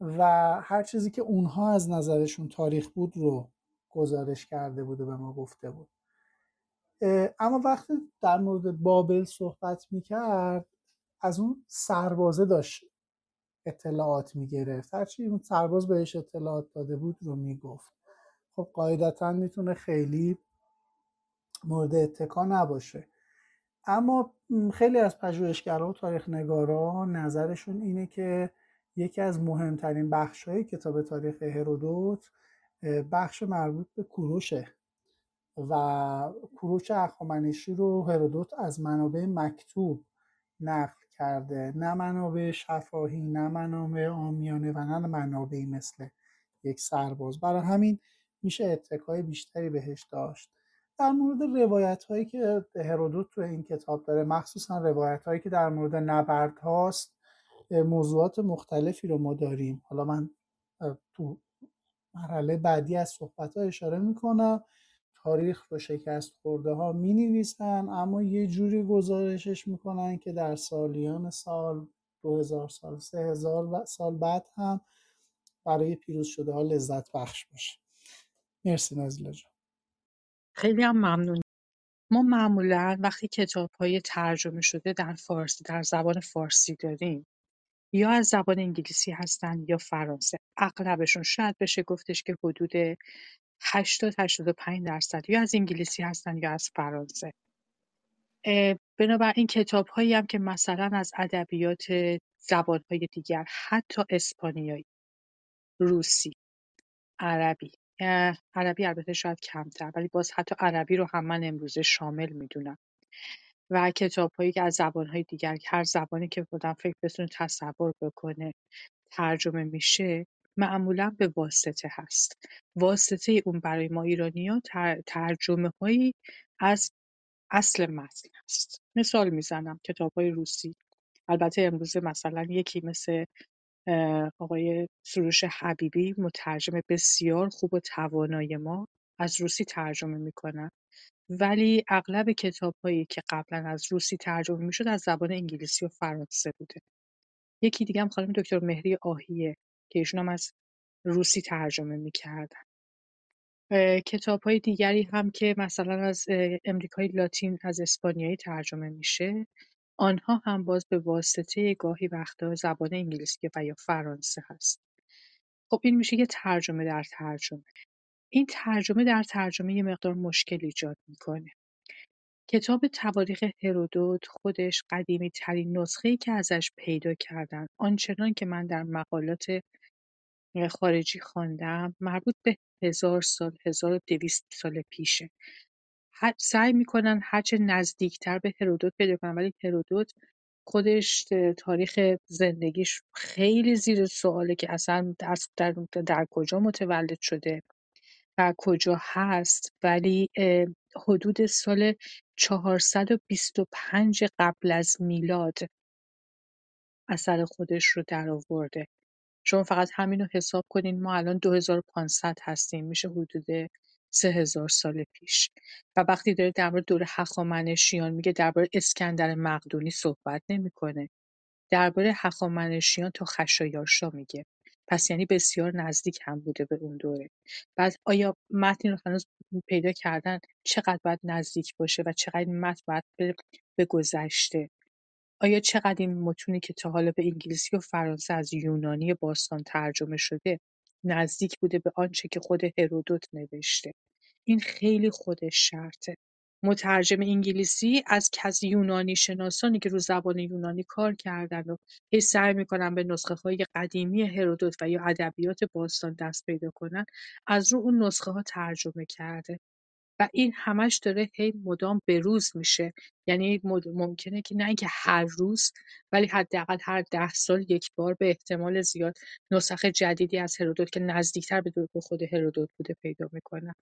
و هر چیزی که اونها از نظرشون تاریخ بود رو گزارش کرده بود و به ما گفته بود. اما وقتی در مورد بابل صحبت می‌کرد از اون سربازه داشت اطلاعات می‌گرفت. هرچی اون سرباز بهش اطلاعات داده بود رو می‌گفت. خب قاعدتا می‌تونه خیلی مورد اتکا نباشه. اما خیلی از پژوهشگرا و تاریخ نگارا نظرشون اینه که یکی از مهمترین بخشهای کتاب تاریخ هرودوت بخش مربوط به کوروشه و کوروش اخامنشی رو هرودوت از منابع مکتوب نقل کرده. نه منابع شفاهی نه منابع آمیانه و نه منابعی مثل یک سرباز. برای همین میشه اتکای بیشتری بهش داشت. در مورد روایت هایی که هرودوت تو این کتاب داره مخصوصا روایت هایی که در مورد نبرد هاست موضوعات مختلفی رو ما داریم. حالا من تو مرحله بعدی از صحبت ها اشاره می‌کنم. تاریخ رو شکست خورده ها می نویسن اما یه جوری گزارشش می‌کنن که در سالیان سال 2000 سال 3000 سال بعد هم برای پیروز شده ها لذت بخش باشه. مرسی نازیلا جان. خیلی هم ممنون ما معمولا وقتی کتاب های ترجمه شده در فارسی در زبان فارسی داریم یا از زبان انگلیسی هستن یا فرانسه. اغلبشون شاید بشه گفتش که حدود 80 85 درصد یا از انگلیسی هستن یا از فرانسه. بنابراین کتاب هایی هم که مثلا از ادبیات زبان های دیگر حتی اسپانیایی روسی عربی عربی البته شاید کمتر ولی باز حتی عربی رو هم من امروزه شامل می‌دونم. و کتاب هایی که از زبان های دیگر هر زبانی که بودم فکر بتونه تصور بکنه ترجمه میشه معمولا به واسطه هست. واسطه اون برای ما ایرانیان تر ترجمه هایی از اصل متن هست. مثال می‌زنم کتاب های روسی. البته امروزه مثلا یکی مثل آقای سروش حبیبی مترجم بسیار خوب و توانای ما از روسی ترجمه می‌کنن. ولی اغلب کتاب‌هایی که قبلا از روسی ترجمه می‌شد از زبان انگلیسی و فرانسه بوده. یکی دیگه هم خانم دکتر مهری آهیه که ایشون هم از روسی ترجمه می‌کردن. کتاب های دیگری هم که مثلا از امریکای لاتین از اسپانیایی ترجمه میشه. آنها هم باز به واسطه گاهی وقتا زبان انگلیسی و یا فرانسه هست. خب این میشه یه ترجمه در ترجمه. این ترجمه در ترجمه یه مقدار مشکل ایجاد می‌کنه. کتاب تواریخ هرودوت خودش قدیمی ترین نسخه که ازش پیدا کردن آنچنان که من در مقالات خارجی خواندم مربوط به هزار سال هزار و دویست سال پیشه. سعی می‌کنن هرچه نزدیکتر به هرودوت پیدا کنن ولی هرودوت خودش تاریخ زندگیش خیلی زیر سواله که اصلا در, در, در کجا متولد شده و کجا هست. ولی حدود سال 425 قبل از میلاد اثر خودش رو درآورده شما فقط همین رو حساب کنین ما الان 2500 هستیم میشه حدود 3000 سال پیش. و وقتی داره در مورد دوره هخامنشیان میگه درباره اسکندر مقدونی صحبت نمی‌کنه. درباره هخامنشیان تا خشایارشا میگه. پس یعنی بسیار نزدیک هم بوده به اون دوره. بعد آیا متنی رو هنوز پیدا کردن چقدر باید نزدیک باشه و چقدر متن باید به, به گذشته؟ آیا چقدر این متونی که تا حالا به انگلیسی و فرانسه از یونانی باستان ترجمه شده نزدیک بوده به آنچه که خود هرودوت نوشته؟ این خیلی خودش شرطه. مترجم انگلیسی از کس یونانی شناسانی که رو زبان یونانی کار کردن و هی سعی می‌کنن به نسخه های قدیمی هرودوت و یا ادبیات باستان دست پیدا کنن از رو اون نسخه ها ترجمه کرده. و این همش داره هی مدام بروز میشه. یعنی ممکنه که نه اینکه هر روز ولی حداقل هر ده سال یک بار به احتمال زیاد نسخه جدیدی از هرودوت که نزدیکتر به خود هرودوت بوده پیدا می‌کنن.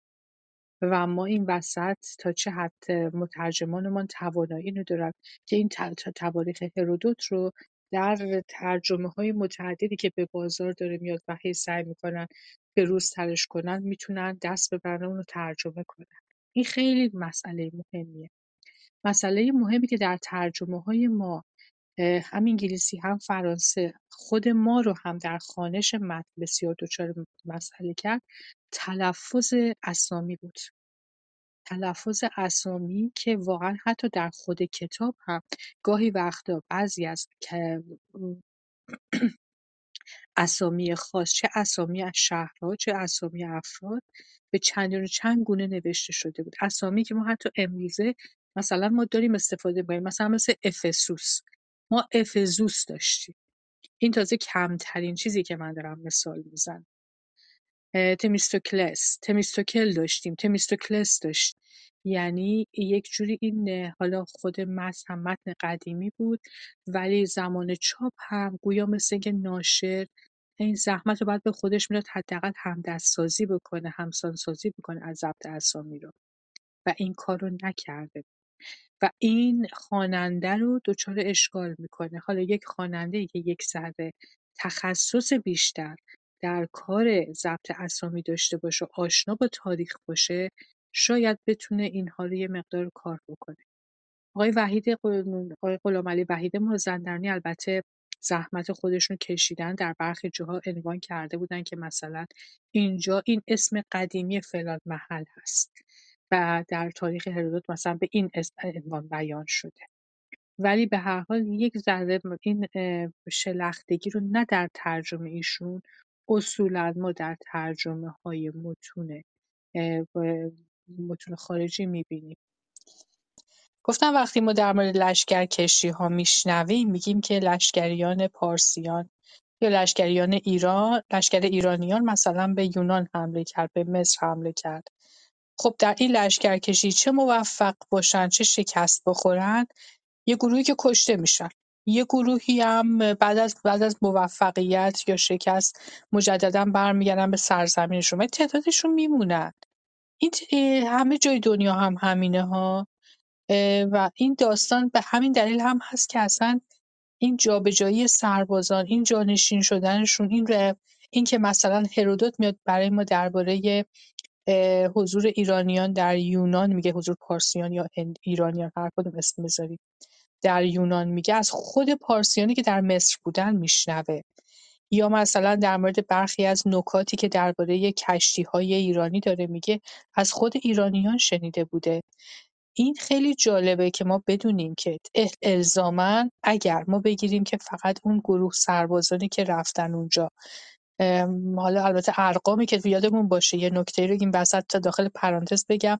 و ما این وسط تا چه حد مترجمانمان توانایی اینو دارن که این تواریخ هرودوت رو در ترجمه های متعددی که به بازار داره میاد و هی سعی می‌کنن به روز ترش کنن می‌تونن دست ببرن اون رو ترجمه کنن. این خیلی مسئله مهمیه. مسئله مهمی که در ترجمه های ما هم انگلیسی هم فرانسه. خود ما رو هم در خانش متن بسیار دچار مسئله کرد. تلفظ اسامی بود. تلفظ اسامی که واقعا حتی در خود کتاب هم گاهی وقتا بعضی از اسامی خاص چه اسامی از شهرها چه اسامی افراد به چندین و چند گونه نوشته شده بود. اسامی که ما حتی امروزه مثلا ما داریم استفاده می‌کنیم مثلا مثل افسوس. ما افزوس داشتیم. این تازه کمترین چیزی که من دارم مثال می‌زنم. تمیستوکلس. تمیستوکل داشتیم. تمیستوکلس داشت. یعنی یک جوری این حالا خود متن هم متن قدیمی بود ولی زمان چاپ هم گویا مثل اینکه ناشر این زحمت رو باید به خودش می‌داد حداقل همدستسازی بکنه همسانسازی بکنه از ضبط اسامی رو. و این کار رو نکرده. و این خواننده رو دچار اشکال می‌کنه. حالا یک خواننده که یک ذره تخصص بیشتر در کار ضبط اسامی داشته باشه آشنا با تاریخ باشه شاید بتونه اینها رو یه مقدار کار بکنه. آقای وحید قل- آقای غلامعلی وحید مازندرانی البته زحمت خودشون کشیدن در برخی جاها عنوان کرده بودن که مثلا اینجا این اسم قدیمی فلان محل هست. و در تاریخ هرودوت مثلا به این عنوان بیان شده. ولی به هر حال یک ذره این شلختگی رو نه در ترجمه ایشون اصولا ما در ترجمه های متون متون خارجی می‌بینیم. گفتم وقتی ما در مورد لشکرکشی‌ها میشنویم میگیم که لشکریان پارسیان یا لشکریان ایران لشکر ایرانیان مثلا به یونان حمله کرد به مصر حمله کرد. خب در این لشکرکشی چه موفق باشن چه شکست بخورن یه گروهی که کشته میشن. یه گروهی هم بعد از بعد از موفقیت یا شکست مجددا برمیگردن به سرزمینشون. ولی تعدادشون میمونن. این همه جای دنیا هم همینه ها. و این داستان به همین دلیل هم هست که اصلا این جابجایی سربازان این جانشین شدنشون این این که مثلا هرودوت میاد برای ما درباره حضور ایرانیان در یونان میگه حضور پارسیان یا ایرانیان هر کدوم اسم بذاریم در یونان میگه از خود پارسیانی که در مصر بودن میشنوه. یا مثلا در مورد برخی از نکاتی که درباره کشتی های ایرانی داره میگه از خود ایرانیان شنیده بوده. این خیلی جالبه که ما بدونیم که ال- الزاما اگر ما بگیریم که فقط اون گروه سربازانی که رفتن اونجا حالا البته ارقامی که یادمون باشه یه نکته رو این وسط تا داخل پرانتز بگم.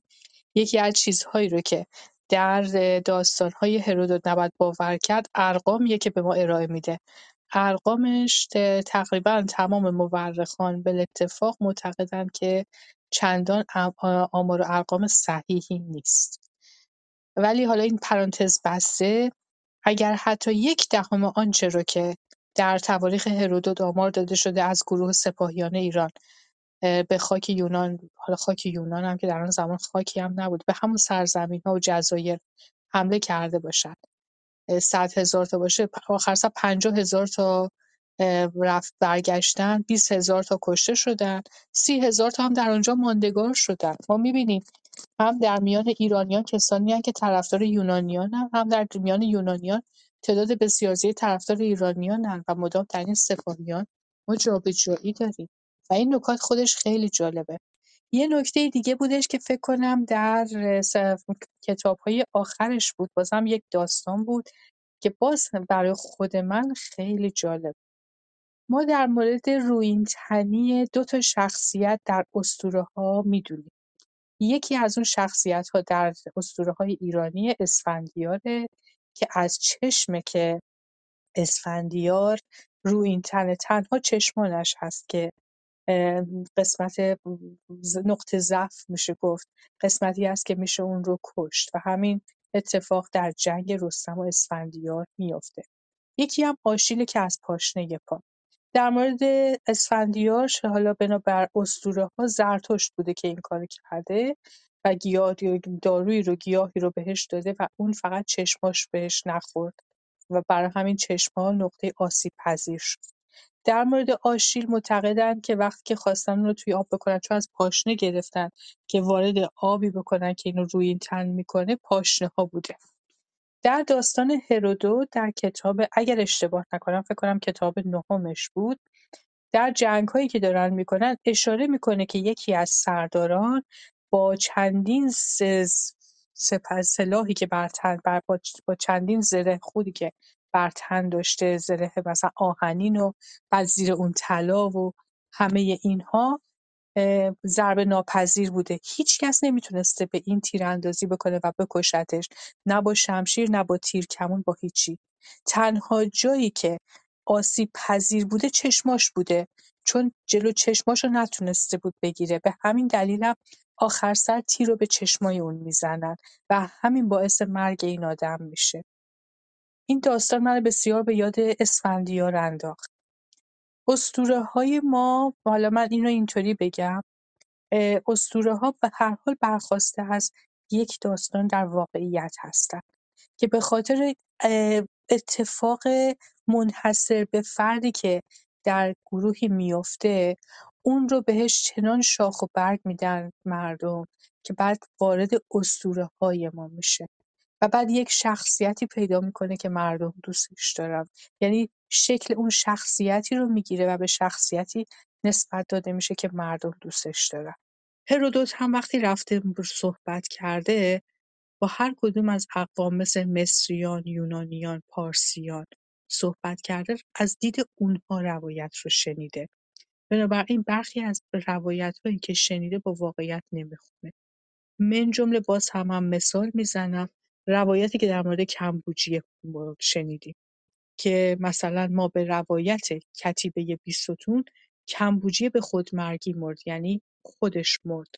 یکی از چیزهایی رو که در داستان‌های هرودوت نباید باور کرد ارقامیه که به ما ارائه میده. ارقامش تقریبا تمام مورخان بالاتفاق معتقدند که چندان آمار و ارقام صحیحی نیست. ولی حالا این پرانتز بسته اگر حتی یک دهم آنچه را که در تواریخ هرودوت آمار داده شده از گروه سپاهیان ایران. به خاک یونان حالا خاک یونان هم که در آن زمان خاکی هم نبود به همون سرزمین ها و جزایر حمله کرده باشند. صد هزار تا باشه آخر سر پنجاه هزار تا رفت برگشتن بیست هزار تا کشته شدن سی هزار تا هم در آنجا ماندگار شدن. ما می‌بینیم هم در میان ایرانیان کسانی هستند که طرفدار یونانیان هم, هم در میان یونانیان تعداد بسیار زیادی طرفدار ایرانیان هم و مدام در این سپاهیان ما جابجایی داریم و این نکات خودش خیلی جالبه. یه نکته دیگه بودش که فکر کنم در کتاب‌های آخرش بود. بازم یک داستان بود که باز برای خود من خیلی جالب. ما در مورد رویینتنی دو تا شخصیت در اسطوره‌ها می‌دونیم. یکی از اون شخصیت‌ها در اسطوره‌های ایرانی اسفندیاره که از چشمه که اسفندیار رویینتنه تنها چشمانش هست که قسمت نقطه ضعف میشه گفت. قسمتی هست که میشه اون رو کشت و همین اتفاق در جنگ رستم و اسفندیار میفته یکی هم آشیله که از پاشنه پا. در مورد اسفندیار حالا بنابر اسطوره‌ها زرتشت بوده که این کارو کرده. و گیاه دارویی رو گیاهی رو بهش داده و اون فقط چشماش بهش نخورد و برای همین چشم‌ها نقطه آسیب پذیر شد. در مورد آشیل معتقدند که وقتی که خواستن رو توی آب بکنن چون از پاشنه گرفتن که وارد آبی بکنن که اینو روی این تن می‌کنه پاشنه ها بوده. در داستان هرودوت در کتاب اگر اشتباه نکنم فکر کنم کتاب نهمش بود در جنگ‌هایی که دارن می‌کنن اشاره می‌کنه که یکی از سرداران با چندین س سپر سلاحی که بر تن بر با, با چندین زره خودی که بر تن داشته زره مثلا آهنین و بعد زیر اون طلا و همه اینها ضربه ناپذیر بوده. هیچ کس نمی‌تونسته به این تیراندازی بکنه و بکشتش. نه با شمشیر نه با تیر کمون با هیچی. تنها جایی که آسیب پذیر بوده چشماش بوده. چون جلو چشماشو نتونسته بود بگیره. به همین دلیلم آخر سر تیر رو به چشمای اون می‌زنن و همین باعث مرگ این آدم میشه. این داستان منو بسیار به یاد اسفندیار انداخت. اسطوره‌های ما حالا من اینو اینطوری بگم اسطوره‌ها به هر حال برخواسته از یک داستان در واقعیت هستند که به خاطر اتفاق منحصر به فردی که در گروهی میفته اون رو بهش چنان شاخ و برگ میدن مردم که بعد وارد اسطوره های ما میشه و بعد یک شخصیتی پیدا می‌کنه که مردم دوستش دارن. یعنی شکل اون شخصیتی رو می‌گیره و به شخصیتی نسبت داده میشه که مردم دوستش دارن. هرودوت هم وقتی رفته صحبت کرده با هر کدوم از اقوام مثل مصریان، یونانیان، پارسیان صحبت کرده از دید اونها روایت رو شنیده. بنابراین برخی از روایت‌هایی که شنیده با واقعیت نمی‌خونه. من جمله باز هم, هم مثال می‌زنم روایتی که در مورد کمبوجیه شنیدیم که مثلا ما به روایت کتیبه بیستون کمبوجیه به خودمرگی مرد یعنی خودش مرد.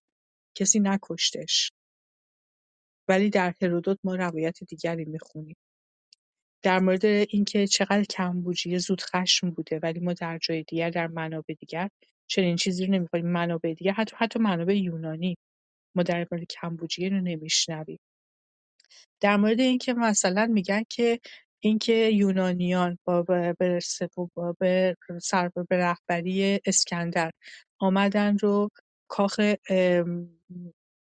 کسی نکشتش. ولی در هرودوت ما روایت دیگری می‌خونیم. در مورد اینکه چقدر کمبوجیه زود خشم بوده ولی ما در جای دیگر در منابع دیگر چنین چیزی رو نمی‌خوریم منابع دیگر حتی حتی منابع یونانی ما در مورد کمبوجیه رو نمیشنویم. در مورد اینکه مثلا میگن که اینکه یونانیان با به به سر به رهبری اسکندر آمدن رو کاخ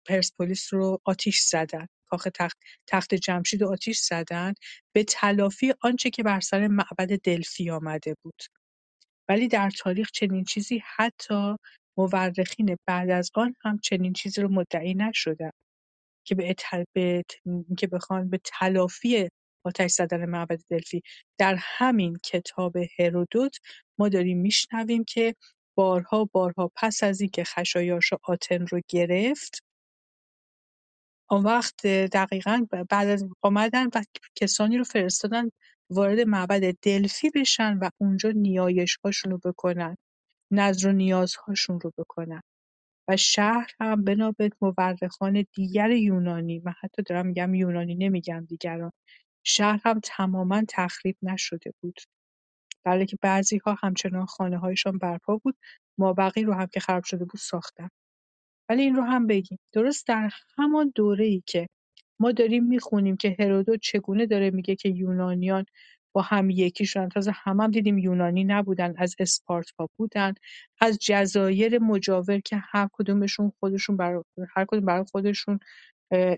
پرسپولیس رو آتیش زدن. کاخ تخت, تخت جمشید رو آتیش زدن به تلافی آنچه که بر سر معبد دلفی آمده بود. ولی در تاریخ چنین چیزی حتی مورخین بعد از آن هم چنین چیزی رو مدعی نشدن که به, به که بخوان به تلافی آتش زدن معبد دلفی. در همین کتاب هرودوت ما داریم میشنویم که بارها بارها پس از اینکه خشایارشا آتن رو گرفت آن وقت دقیقا بعد از آمدن و کسانی رو فرستادن وارد معبد دلفی بشن و اونجا نیایش هاشون رو بکنن نظر و نیازهاشون رو بکنن. و شهر هم بنابر مورخان دیگر یونانی من حتی دارم میگم یونانی نمیگم دیگران شهر هم تماما تخریب نشده بود. بله که بعضی ها همچنان خانه هایشان برپا بود مابقی رو هم که خراب شده بود ساختن. ولی این رو هم بگیم. درست در همان دوره ای که ما داریم می‌خونیم که هرودوت چگونه داره میگه که یونانیان با هم یکی شدن تازه هم, هم دیدیم یونانی نبودن از اسپارتا بودن از جزایر مجاور که هر کدومشون خودشون برای هر کدوم برای خودشون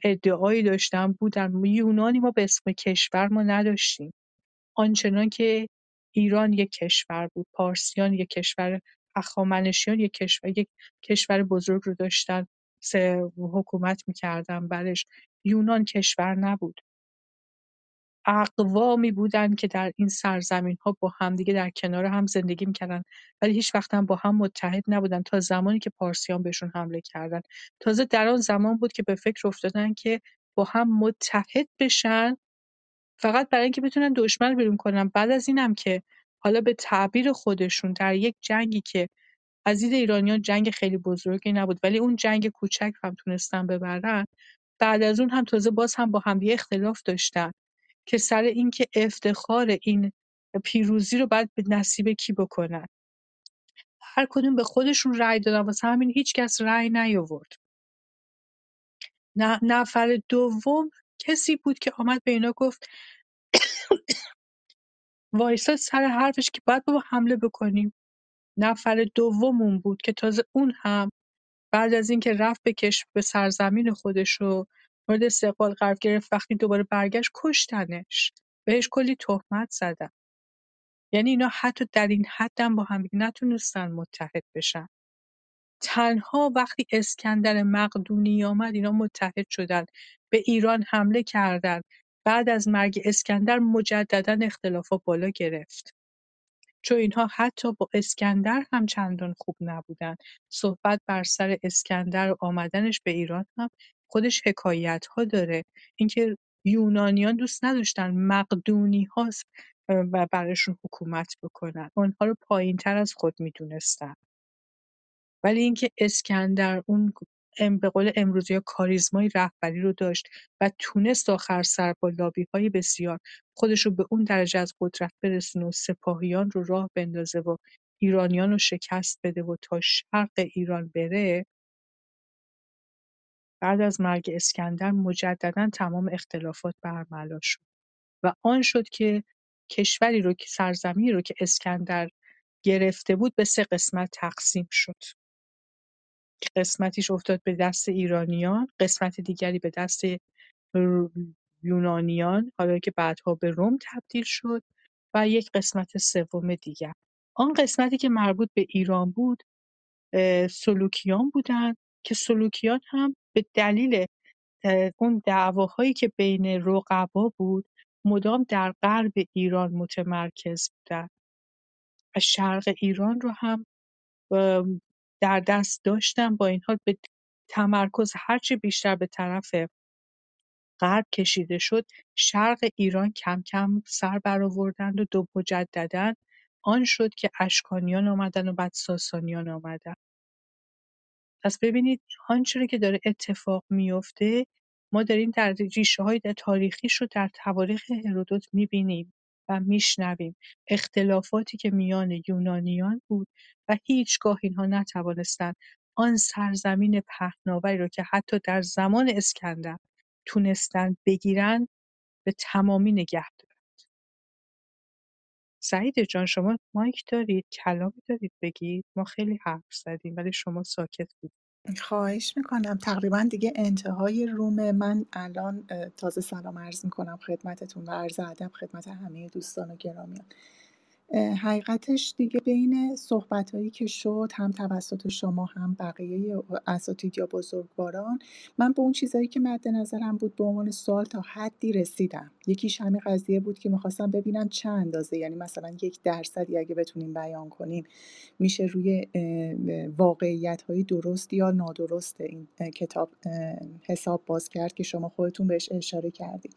ادعایی داشتن بودن. یونانی ما به اسم کشور ما نداشتیم. آنچنان که ایران یک کشور بود پارسیان یک کشور هخامنشیان یک کشور یک کشور بزرگ رو داشتن سه حکومت می‌کردن برش. یونان کشور نبود. اقوامی بودن که در این سرزمین ها با همدیگه در کنار هم زندگی می‌کردن. ولی هیچ وقت هم با هم متحد نبودن تا زمانی که پارسیان بهشون حمله کردن. تازه در آن زمان بود که به فکر افتادن که با هم متحد بشن. فقط برای اینکه بتونن دشمن بیرون کنن. بعد از اینم که حالا به تعبیر خودشون در یک جنگی که از دید ایرانیان جنگ خیلی بزرگی نبود ولی اون جنگ کوچک هم تونستن ببرن بعد از اون هم تازه باز هم با همدیگه اختلاف داشتن که سر اینکه افتخار این پیروزی رو باید به نصیب کی بکنن. هر کدوم به خودشون رأی دادن واسه همین هیچ کس رأی نیاورد. نفر دوم کسی بود که آمد به اینا گفت وایساد سر حرفش که باید با حمله بکنیم. نفر دوم بود که تازه اون هم بعد از اینکه رفت به کشف به سرزمین خودش و مورد استقبال قرار گرفت وقتی دوباره برگشت کشتنش. بهش کلی تهمت زدن. یعنی اینا حتی در این حد هم با هم نتونستن متحد بشن. تنها وقتی اسکندر مقدونی آمد اینا متحد شدن. به ایران حمله کردند بعد از مرگ اسکندر مجددا اختلافا بالا گرفت. چون اینها حتی با اسکندر هم چندان خوب نبودن صحبت بر سر اسکندر و آمدنش به ایران هم خودش حکایت ها داره. اینکه یونانیان دوست نداشتن مقدونی ها و براشون حکومت بکنن. اونها رو پایینتر از خود می‌دونستن. ولی اینکه اسکندر اون به قول امروزی کاریزمای رهبری رو داشت و تونست آخر سر با لابی های بسیار خودش رو به اون درجه از قدرت برسونه و سپاهیان رو راه بندازه و ایرانیان رو شکست بده و تا شرق ایران بره بعد از مرگ اسکندر مجددا تمام اختلافات برملا شد و آن شد که کشوری رو که سرزمینی رو که اسکندر گرفته بود به سه قسمت تقسیم شد. قسمتیش افتاد به دست ایرانیان قسمت دیگری به دست یونانیان حالا که بعدها به روم تبدیل شد و یک قسمت سوم دیگر. آن قسمتی که مربوط به ایران بود سلوکیان بودند که سلوکیان هم به دلیل اون دعواهایی که بین رقبا بود مدام در غرب ایران متمرکز بودند و شرق ایران رو هم در دست داشتن با این حال به تمرکز هرچه بیشتر به طرف غرب کشیده شد شرق ایران کم کم سر برآوردند و دو مجددا آن شد که اشکانیان آمدن و بعد ساسانیان آمدن. پس ببینید آنچه که داره اتفاق میفته ما داریم در ریشه های تاریخیش رو در تواریخ هرودوت می‌بینیم. و میشنویم اختلافاتی که میان یونانیان بود و هیچگاه اینها نتوانستند آن سرزمین پهناوری رو که حتی در زمان اسکندر تونستن بگیرن به تمامی نگه دارن سعید جان شما مایک دارید؟ کلامی دارید؟ بگید؟ ما خیلی حرف زدیم ولی شما ساکت بود خواهش می‌کنم. تقریبا دیگه انتهای روم من الان تازه سلام عرض می‌کنم خدمتتون و عرض ادب خدمت همه دوستان و گرامیان. حقیقتش دیگه بین صحبتهایی که شد هم توسط شما هم بقیه اساتید یا بزرگواران من به اون چیزایی که مد نظرم بود به عنوان سوال تا حدی رسیدم. یکیش همین قضیه بود که می‌خواستم ببینم چه اندازه یعنی مثلا یک درصدی اگه بتونیم بیان کنیم میشه روی واقعیت های درست یا نادرست این کتاب حساب باز کرد که شما خودتون بهش اشاره کردید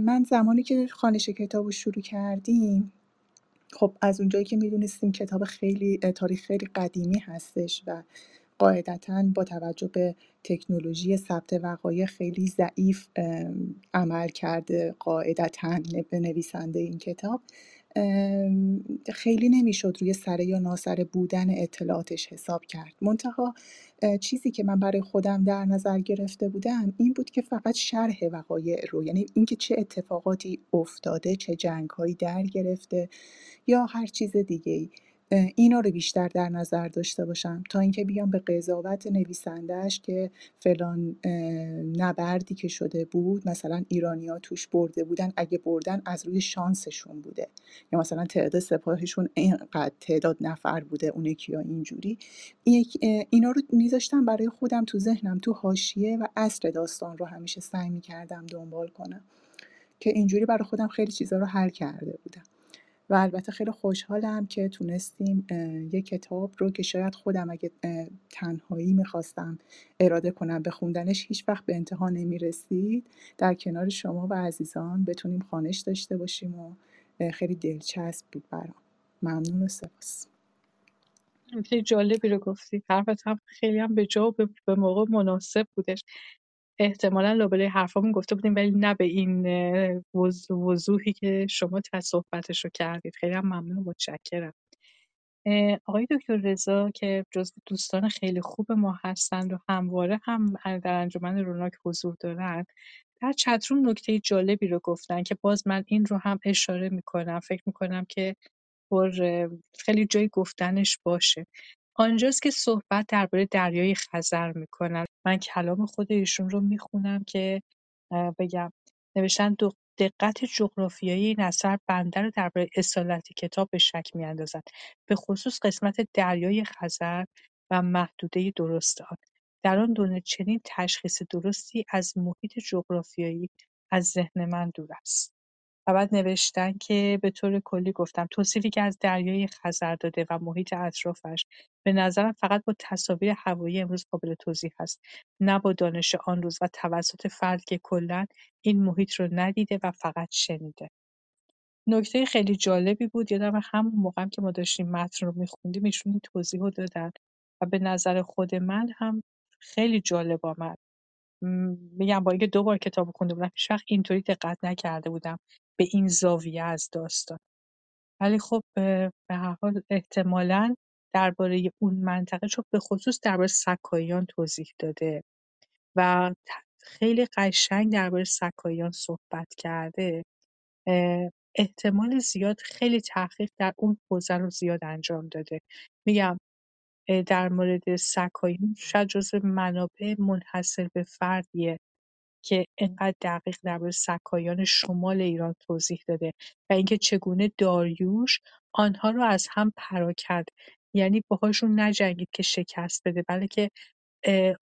من زمانی که خوانش کتاب رو شروع کردیم خب از اونجایی که می‌دونستیم کتاب خیلی تاریخ خیلی قدیمی هستش و قاعدتا با توجه به تکنولوژی ثبت وقایع خیلی ضعیف عمل کرده قاعدتا به نویسنده این کتاب. خیلی نمی‌شد روی سره یا ناسره بودن اطلاعاتش حساب کرد. منتها چیزی که من برای خودم در نظر گرفته بودم این بود که فقط شرح وقایع رو یعنی اینکه چه اتفاقاتی افتاده چه جنگهایی در گرفته یا هر چیز دیگه‌ای. اینا رو بیشتر در نظر داشته باشم. تا اینکه بیام به قضاوت نویسندهش که فلان نبردی که شده بود مثلا ایرانیا توش برده بودن اگه بردن از روی شانسشون بوده. یا مثلا تعداد سپاهشون اینقدر تعداد نفر بوده اون یکی یا اینجوری اینا رو میذاشتم برای خودم تو ذهنم تو حاشیه و اصل داستان رو همیشه سعی می‌کردم دنبال کنم. که اینجوری برای خودم خیلی چیزا رو حل کرده بودم. و البته خیلی خوشحالم که تونستیم یه کتاب رو که شاید خودم اگه تنهایی می‌خواستم اراده کنم به خوندنش هیچ وقت به انتها نمی‌رسید. در کنار شما و عزیزان بتونیم خوانش داشته باشیم و خیلی دلچسب بود برام. ممنون و سپاس. خیلی جالبی رو گفتی. حرفت هم خیلی هم به جا و به موقع مناسب بودش. احتمالا لابلای حرفامون گفته بودیم ولی نه به این وضوحی که شما صحبتش رو کردید. خیلی هم ممنون و متشکرم آقای دکتر رضا که جزو دوستان خیلی خوب ما هستند و همواره هم در انجمن روناک حضور دارند در چتروم نکته جالبی رو گفتن که باز من این رو هم اشاره می‌کنم. فکر می‌کنم که پر خیلی جای گفتنش باشه. آنجاست که صحبت درباره دریای خزر می‌کنن من کلام خود ایشون رو می‌خونم که بگم. نوشتن دق- دقت جغرافیایی این اثر بنده رو درباره اصالت کتاب به شک میاندازد. به خصوص قسمت دریای خزر و محدوده درست آن. در آن دونه چنین تشخیص درستی از محیط جغرافیایی از ذهن من دور است. و بعد نوشتن که به طور کلی گفتم توصیفی که از دریای خزر داده و محیط اطرافش به نظرم فقط با تصاویر هوایی امروز قابل توضیح است نه با دانش آن روز و توسط فردی که کلا این محیط رو ندیده و فقط شنیده. نکته خیلی جالبی بود یادم همون موقع که ما داشتیم متن رو میخوندیم ایشون این توضیح دادن و به نظر خود من هم خیلی جالب آمد. میگم با اینکه دو بار کتاب خونده بودم هیچ اینطوری دقت نکرده بودم به این زاویه از داستان. ولی خب به هر حال احتمالا درباره اون منطقه چون به خصوص درباره سکاییان توضیح داده و خیلی قشنگ درباره سکاییان صحبت کرده احتمال زیاد خیلی تحقیق در اون حوزه رو زیاد انجام داده. میگم در مورد سکاییان شاید جزو منابع منحصر به فردیه که انقدر دقیق درباره سکایان شمال ایران توضیح داده و اینکه چگونه داریوش آنها رو از هم پراکند یعنی باهاشون نجنگید که شکست بده بلکه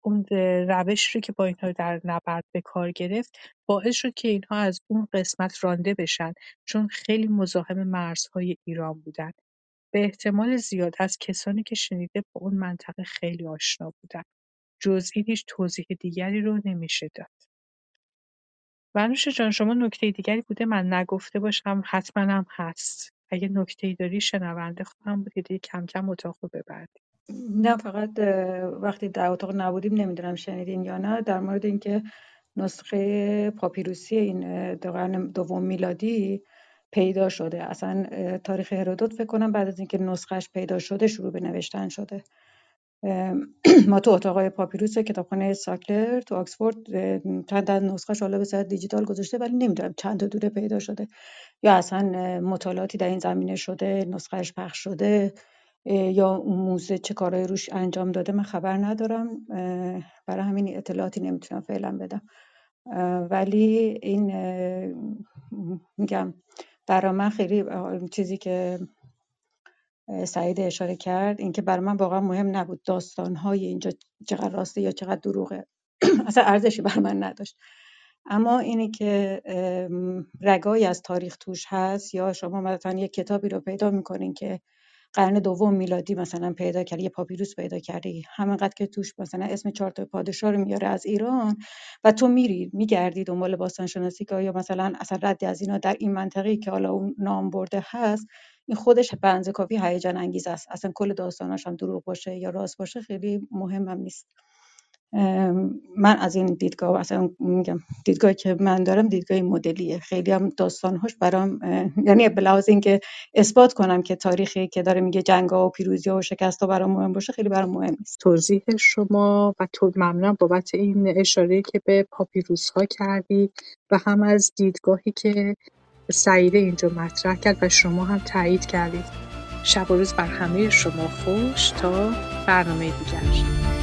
اون روش رو که با اینها در نبرد به کار گرفت باعث شد که اینها از اون قسمت رانده بشن چون خیلی مزاحم مرزهای ایران بودن. به احتمال زیاد از کسانی که شنیده با اون منطقه خیلی آشنا بودن. جز این هیچ توضیح دیگری رو نمیشه داد. منوشه جان شما نکته دیگری بوده؟ من نگفته باشم حتما هم هست. اگه نکته داری شنونده خواهم بود که کم کم اتاق رو نه فقط وقتی در اتاق نبودیم نمی‌دونم شنیدین یا نه در مورد اینکه نسخه پاپیروسی این قرن دوم میلادی پیدا شده. اصلا تاریخ هرودوت فکر کنم بعد از اینکه نسخهش پیدا شده شروع به نوشتن شده. ما تو اتاقای پاپیروس کتابخانه ساکلر تو آکسفورد چند از نسخهش حالا به صورت دیجیتال گذاشته ولی نمی‌دونم چند تا دوره پیدا شده. یا اصلا مطالعاتی در این زمینه شده نسخهش پخش شده یا موزه چه کارهای روش انجام داده من خبر ندارم. برای همین اطلاعاتی نمی‌تونم فعلا بدم. ولی این میگم برای من خیلی چیزی که سعید اشاره کرد اینکه برای من واقعا مهم نبود داستانهای اینجا چقدر راسته یا چقدر دروغه. اصلا ارزشی بر من نداشت. اما اینی که رگایی از تاریخ توش هست یا شما مثلا یک کتابی رو پیدا می‌کنین که قرن دوم میلادی مثلا پیدا کرده یه پاپیروس پیدا کرده همینقدر که توش مثلا اسم چهار تا پادشاه رو میاره از ایران و تو میری میگردی دنبال باستان شناسی که یا مثلا اصلا رد از اینا در این منطقه که حالا اون نام برده هست این خودش به کافی هیجان انگیز است. اصلا کل داستاناش هم دروغ باشه یا راست باشه خیلی مهمم نیست. من از این دیدگاه اصلا میگم دیدگاهی که من دارم دیدگاه مدلیه. خیلی هم داستانهاش برام یعنی به لحاظ اینکه اثبات کنم که تاریخی که داره میگه جنگ و پیروزی و شکست ها برام مهم باشه خیلی برام مهم نیست. توضیح شما و تو ممنونم بابت این اشاره که به پاپیروس ها کردی و هم از دیدگاهی که سعیده اینجا مطرح کرد و شما هم تایید کردید. شب و روز بر همه شما خوش تا برنامه دیگر.